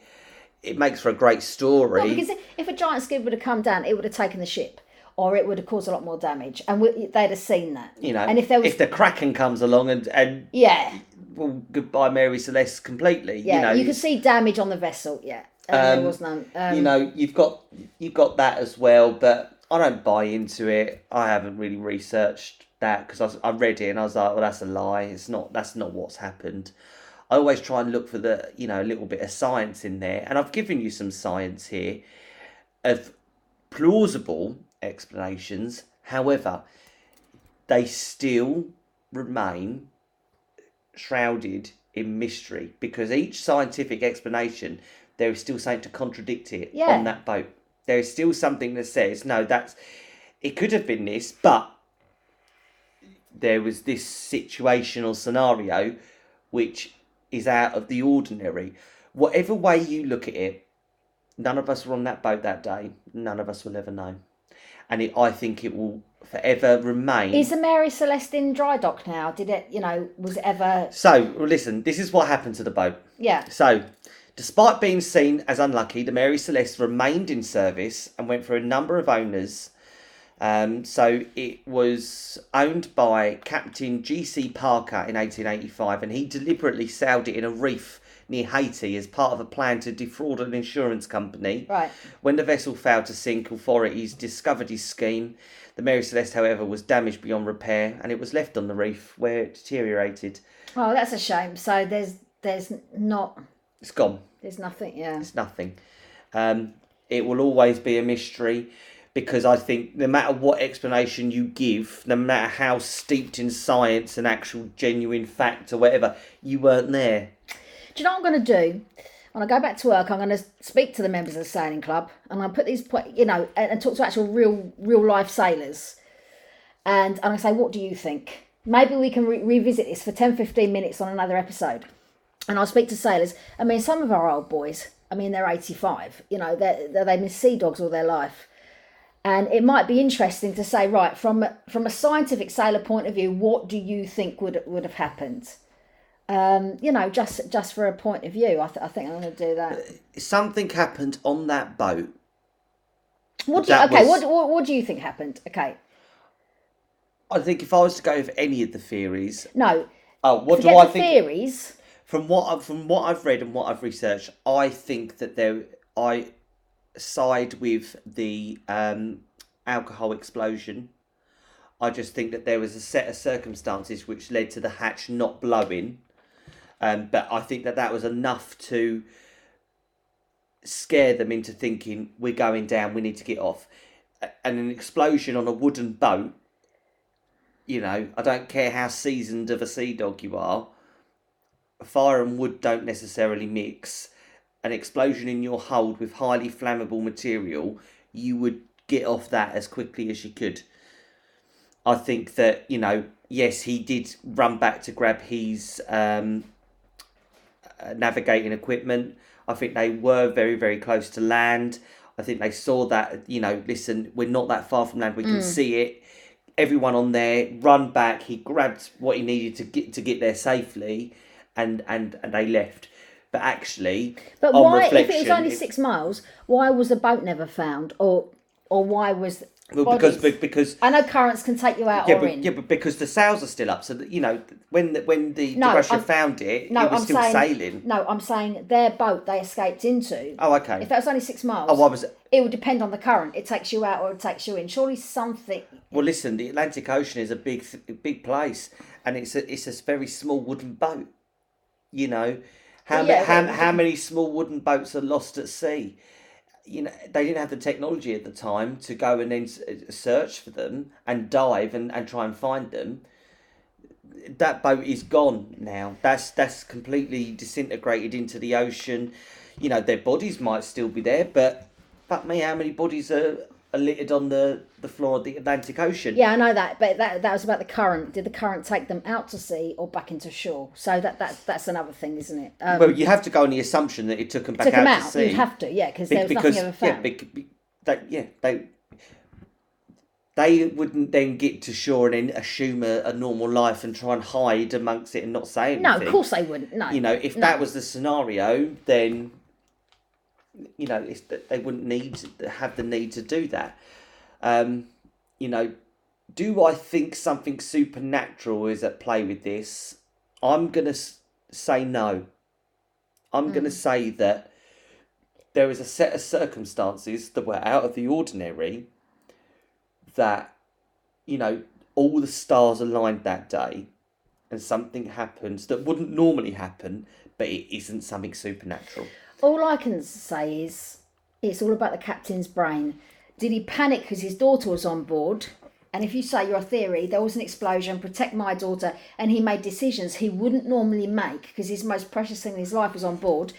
It makes for a great story. Well, because if- a giant squid would have come down, it would have taken the ship. Or it would have caused a lot more damage, and we, they'd have seen that. you know, and if there was, if the Kraken comes along and, and yeah, well, goodbye Mary Celeste completely. yeah, you know, you could see damage on the vessel. Yeah, and Um, there was none. Um, you know you've got you've got that as well but i don't buy into it i haven't really researched that because I, I read it and i was like well that's a lie it's not that's not what's happened i always try and look for the you know a little bit of science in there and i've given you some science here of plausible explanations however they still remain shrouded in mystery because each scientific explanation there is still something to contradict it Yeah. on that boat. There is still something that says no, that's it could have been this, but there was this situational scenario which is out of the ordinary. Whatever way you look at it, none of us were on that boat that day. None of us will ever know, and it, I think it will forever remain. is the Mary Celeste in dry dock now? Did it, you know, was it ever? so listen, this is what happened to the boat. Yeah, So, despite being seen as unlucky, the Mary Celeste remained in service and went through a number of owners. Um, so, it was owned by Captain G.C. Parker in 1885, and he deliberately sailed it in a reef near Haiti as part of a plan to defraud an insurance company. right. When the vessel failed to sink, authorities discovered his scheme. The Mary Celeste, however, was damaged beyond repair and it was left on the reef where it deteriorated. Oh, that's a shame. So there's there's not It's gone. there's nothing. Yeah. It's nothing. Um, it will always be a mystery because I think no matter what explanation you give, no matter how steeped in science and actual genuine fact or whatever, you weren't there. Do you know what I'm going to do? When I go back to work, I'm going to speak to the members of the sailing club, and I'll put these, you know, and, talk to actual real, real life sailors, and and I say, what do you think? Maybe we can re- revisit this for 10, 15 minutes on another episode, and I'll speak to sailors. I mean, some of our old boys, I mean, they're 85. You know, they're, they're, they've been sea dogs all their life. And it might be interesting to say, right, from a, from a scientific sailor point of view, what do you think would would have happened? Um, you know, just just for a point of view, I, th- I think I'm going to do that. Something happened on that boat. What do you, okay, was- what, what what do you think happened? Okay, I think if I was to go with any of the theories, no, oh, what do I the think? theories. From what I've, from what I've read and what I've researched, I think that there I side with the um, alcohol explosion. I just think that there was a set of circumstances which led to the hatch not blowing, um, but I think that that was enough to scare them into thinking we're going down, we need to get off. And an explosion on a wooden boat, you know, I don't care how seasoned of a sea dog you are, fire and wood don't necessarily mix. An explosion in your hold with highly flammable material, you would get off that as quickly as you could. I think that, you know, yes, he did run back to grab his um, uh, navigating equipment. I think they were very, very close to land. I think they saw that, you know, listen, we're not that far from land, we can see it. Everyone on there run back. He grabbed what he needed to get to get there safely, and and, and they left. But actually, But why, if it was only six miles, why was the boat never found, or or why was? well, because bodies? because I know currents can take you out yeah, or but, in. yeah, but because the sails are still up, so that you know when the, when the No, Russia I'm- found it, no, it was I'm still saying sailing. no. I'm saying their boat they escaped into. Oh, okay. If that was only six miles, Oh, I was it would depend on the current. It takes you out or it takes you in. Surely something. Well, listen, the Atlantic Ocean is a big, big place, and it's a it's a very small wooden boat. You know, how Well, ma- yeah, how, but- how many small wooden boats are lost at sea? You know, they didn't have the technology at the time to go and then uh, search for them and dive and, and try and find them. That boat is gone now. That's that's completely disintegrated into the ocean. You know, their bodies might still be there, but fuck me, how many bodies are littered on the, the floor of the Atlantic Ocean? Yeah, I know that, but that that was about the current. Did the current take them out to sea or back into shore? So that that's that's another thing, isn't it? Um, Well, you have to go on the assumption that it took them back took out, them out. to sea. You'd have to, yeah, because Be- there was because nothing ever yeah, found. bec- be- they, yeah, they they wouldn't then get to shore and then assume a, a normal life and try and hide amongst it and not say anything. no, of course they wouldn't. No, You know, if no. that was the scenario, then you know it's, that they wouldn't need to have the need to do that. Um, you know, do I think something supernatural is at play with this? I'm gonna say no. I'm Mm. gonna say that there is a set of circumstances that were out of the ordinary. That, you know, all the stars aligned that day, and something happens that wouldn't normally happen, but it isn't something supernatural. All I can say is it's all about the captain's brain. Did he panic because his daughter was on board? And if you say your theory, there was an explosion, protect my daughter, and he made decisions he wouldn't normally make because his most precious thing in his life was on board.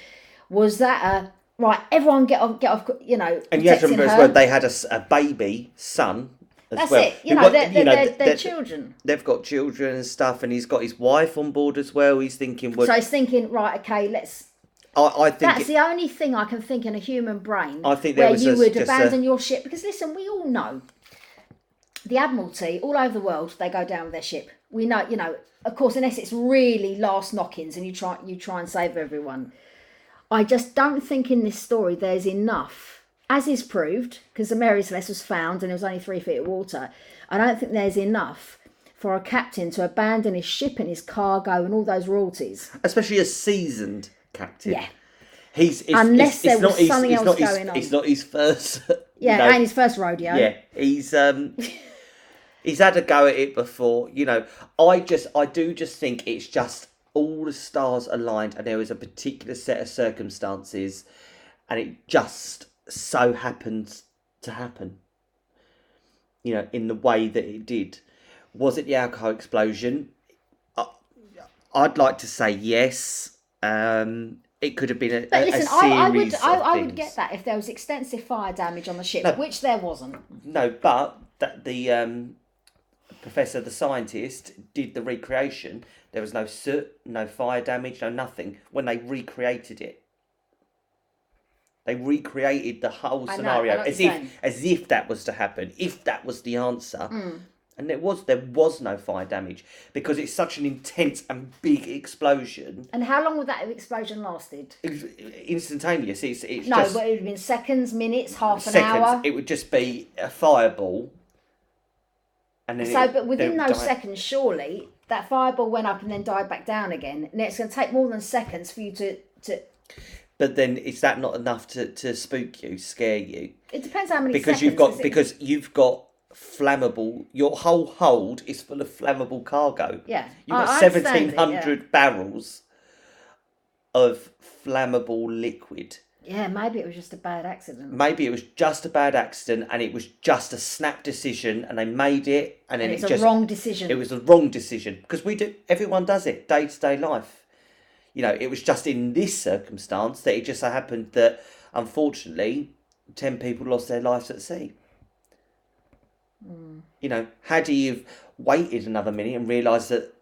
Was that a right? Everyone get off, get off. You know, And you have to remember as her. well, they had a baby son as That's well. it. You know, they're, they're, know, they're, they're they're- children. They've got children and stuff, and he's got his wife on board as well. He's thinking, well, So he's thinking, right, okay, let's I, I think That's it- the only thing I can think in a human brain I think where you a- would just a- abandon your ship. Because listen, we all know the Admiralty all over the world they go down with their ship. We know, you know, of course, unless it's really last knockings and you try you try and save everyone. I just don't think in this story there's enough, as is proved, because the Mary Celeste was found and it was only three feet of water. I don't think there's enough for a captain to abandon his ship and his cargo and all those royalties. especially a seasoned captain. Yeah. He's it's, Unless it's, there it's not was his, something else not his, going on. It's not his first. Yeah, and his first rodeo. yeah, he's um, he's had a go at it before. You know, I just, I do just think it's just all the stars aligned, and there was a particular set of circumstances, and it just so happened to happen. You know, in the way that it did. Was it the alcohol explosion? I, I'd like to say yes. Um, it could have been a, But listen, a I, I would I, I would get that if there was extensive fire damage on the ship, No. which there wasn't. No, but that the um, professor, the scientist, did the recreation. There was no soot, no fire damage, no nothing when they recreated it. They recreated the whole I know, I scenario know as if saying. as if that was to happen, if that was the answer. Mm. And there was there was no fire damage because it's such an intense and big explosion. And how long would that explosion lasted? Instantaneous. It's it's No, just but it would have been seconds, minutes, half an seconds. hour. It would just be a fireball. And then So, it- but within those seconds, surely that fireball went up and then died back down again. And it's going to take more than seconds for you to, to. But then is that not enough to, to spook you, scare you? It depends how many Because seconds. you've got is it? because you've got flammable. Your whole hold is full of flammable cargo. Yeah, You've got I understand it, seventeen hundred barrels of flammable liquid. Yeah, maybe it was just a bad accident. Maybe it was just a bad accident and it was just a snap decision and they made it and then And it's it a wrong decision. it was a wrong decision because we do everyone does it day to day life you know it was just in this circumstance that it just so happened that unfortunately 10 people lost their lives at sea Mm. you know had he have waited another minute and realised that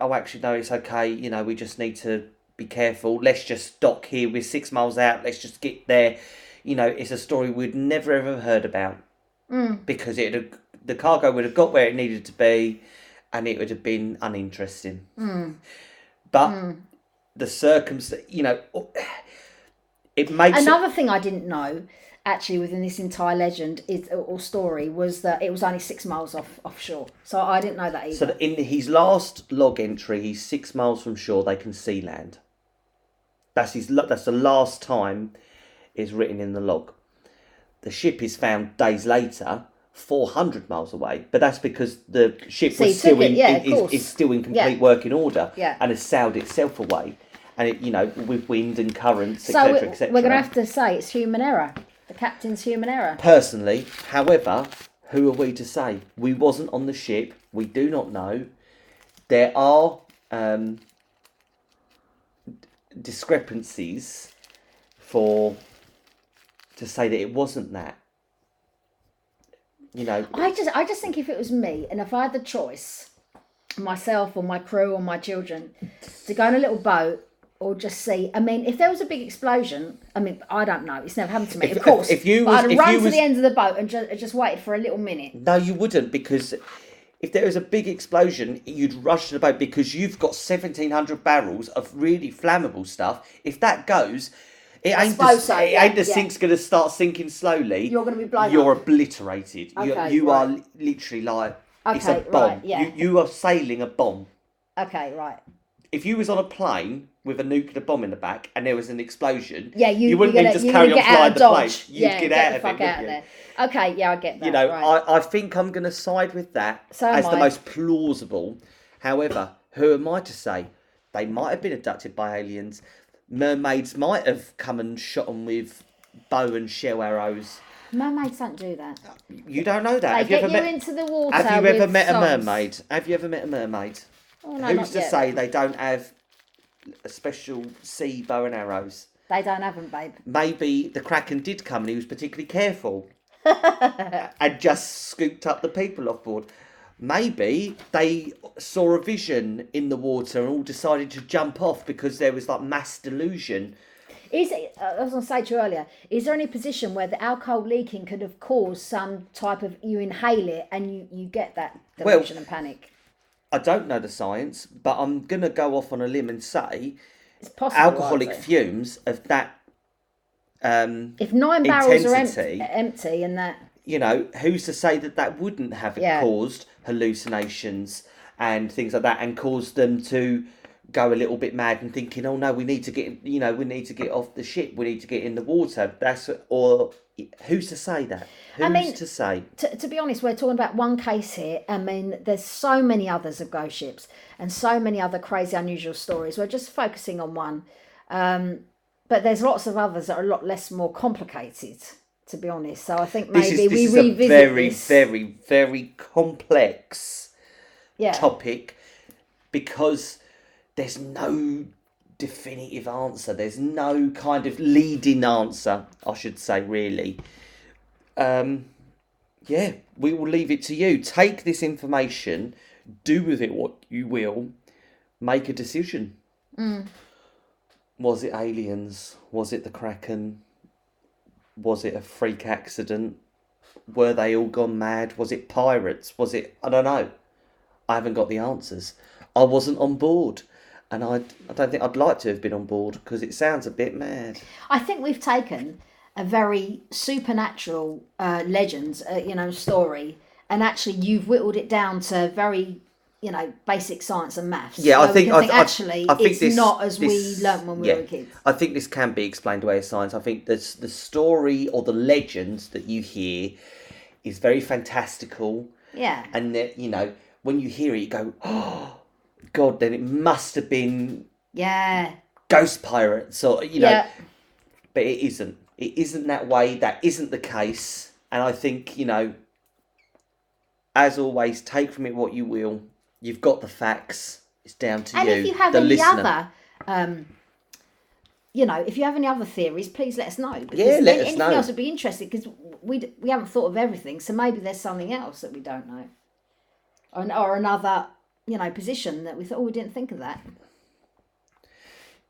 oh actually no it's okay you know we just need to be careful. Let's just dock here. We're six miles out. Let's just get there. You know it's a story we'd never ever heard about mm. because it the cargo would have got where it needed to be and it would have been uninteresting. Mm. But the circumstance you know it makes it, Another thing I didn't know, actually, within this entire legend is or story was that it was only six miles off offshore. So I didn't know that either. so that in his last log entry he's six miles from shore they can see land that's his that's the last time it's written in the log the ship is found days later 400 miles away but that's because the ship So was still in, yeah, is, is still in complete Yeah. working order Yeah. and has sailed itself away and it you know with wind and currents so etc we, etc we're going to have to say it's human error. The captain's human error. personally however who are we to say? We wasn't on the ship. We do not know. There are um, discrepancies for to say that it wasn't that. You know. I just, I just think if it was me, and if I had the choice, myself or my crew or my children, to go in a little boat or just see. I mean, if there was a big explosion, I mean, I don't know. It's never happened to me, If- of course. if you was- I'd if run you to was- the end of the boat and just, just waited for a little minute. no you wouldn't because if there was a big explosion you'd rush to the boat because you've got 1700 barrels of really flammable stuff if that goes it ain't, the, so, it yeah, ain't the yeah. sink's going to start sinking slowly You're gonna be blown you're up. obliterated you, Okay, you are right. li- literally like it's a bomb right, yeah. you, you are sailing a bomb Okay, right. if you was on a plane with a nuclear bomb in the back and there was an explosion Yeah, you, wouldn't you're gonna, just carry on flying the Dodge. plane you'd yeah, get, get out the of fuck it out of wouldn't there. Okay, yeah, I get that. you know, right. I, I think I'm going to side with that So as the I. most plausible. However, who am I to say? They might have been abducted by aliens. Mermaids might have come and shot them with bow and shell arrows. Mermaids don't do that. You don't know that. They have you get ever you met? into the water. Have you ever met a mermaid? Have you ever met a mermaid? Oh, no, Who's to yet. say they don't have a special sea bow and arrows? They don't have them, babe. Maybe the Kraken did come and he was particularly careful and just scooped up the people off board. Maybe they saw a vision in the water and all decided to jump off because there was like mass delusion. Is it, uh, I was going to say to you earlier, is there any position where the alcohol leaking could have caused some type of, you inhale it and you, you get that Well- delusion and panic? I don't know the science, but I'm going to go off on a limb and say It's possible. alcoholic fumes of that, um, If nine barrels are empty, empty and that, you know, who's to say that that wouldn't have Yeah. caused hallucinations and things like that and caused them to go a little bit mad and thinking, oh no, we need to get, you know, we need to get off the ship, we need to get in the water. That's or who's to say that? Who's I mean- to say? to, to be honest, we're talking about one case here. I mean, there's so many others of ghost ships and so many other crazy, unusual stories. We're just focusing on one. Um, but there's lots of others that are a lot less more complicated, to be honest. So I think This maybe is, this we is revisit a very, this. very, very complex yeah. topic because there's no definitive answer. There's no kind of leading answer, I should say, really. Um, yeah, we will leave it to you. Take this information, do with it what you will, make a decision. Was it aliens? Was it the Kraken? Was it a freak accident? Were they all gone mad? Was it pirates? Was it I don't know. I haven't got the answers. I wasn't on board, and I I don't think I'd like to have been on board because it sounds a bit mad. I think we've taken a very supernatural uh, legend, uh, you know, story, and actually you've whittled it down to very, you know, basic science and maths. Yeah, I think- I- think, I- actually I think it's this- not as this- we learnt when we yeah. were kids. I think this can be explained away as science. I think this, the story or the legends that you hear is very fantastical, Yeah, and that you know when you hear it, you go, "Oh, God!" Then it must have been yeah, ghost pirates, or you know. yeah. But it isn't. It isn't that way. That isn't the case. And I think you know, as always, take from it what you will. You've got the facts. It's down to And you, And if you have the any listener. other, um, you know, if you have any other theories, please let us know. Because Yeah, let us anything know. else would be interesting because we we haven't thought of everything, so maybe there's something else that we don't know, or, or another, you know, position that we thought, oh, we didn't think of that.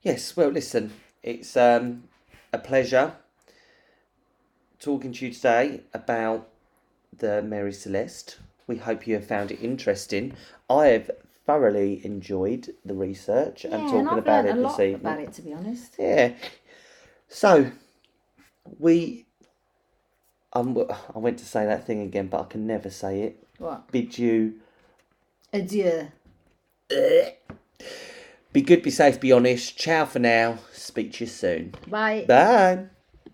Yes, well, listen, it's um, a pleasure talking to you today about the Mary Celeste. We hope you have found it interesting. I have thoroughly enjoyed the research and yeah, talking and about it a this evening. about it, to be honest. Yeah. So, we. Um, I went to say that thing again, but I can never say it. What? Bid you Adieu. be good, be safe, be honest. Ciao for now. Speak to you soon. Bye. Bye.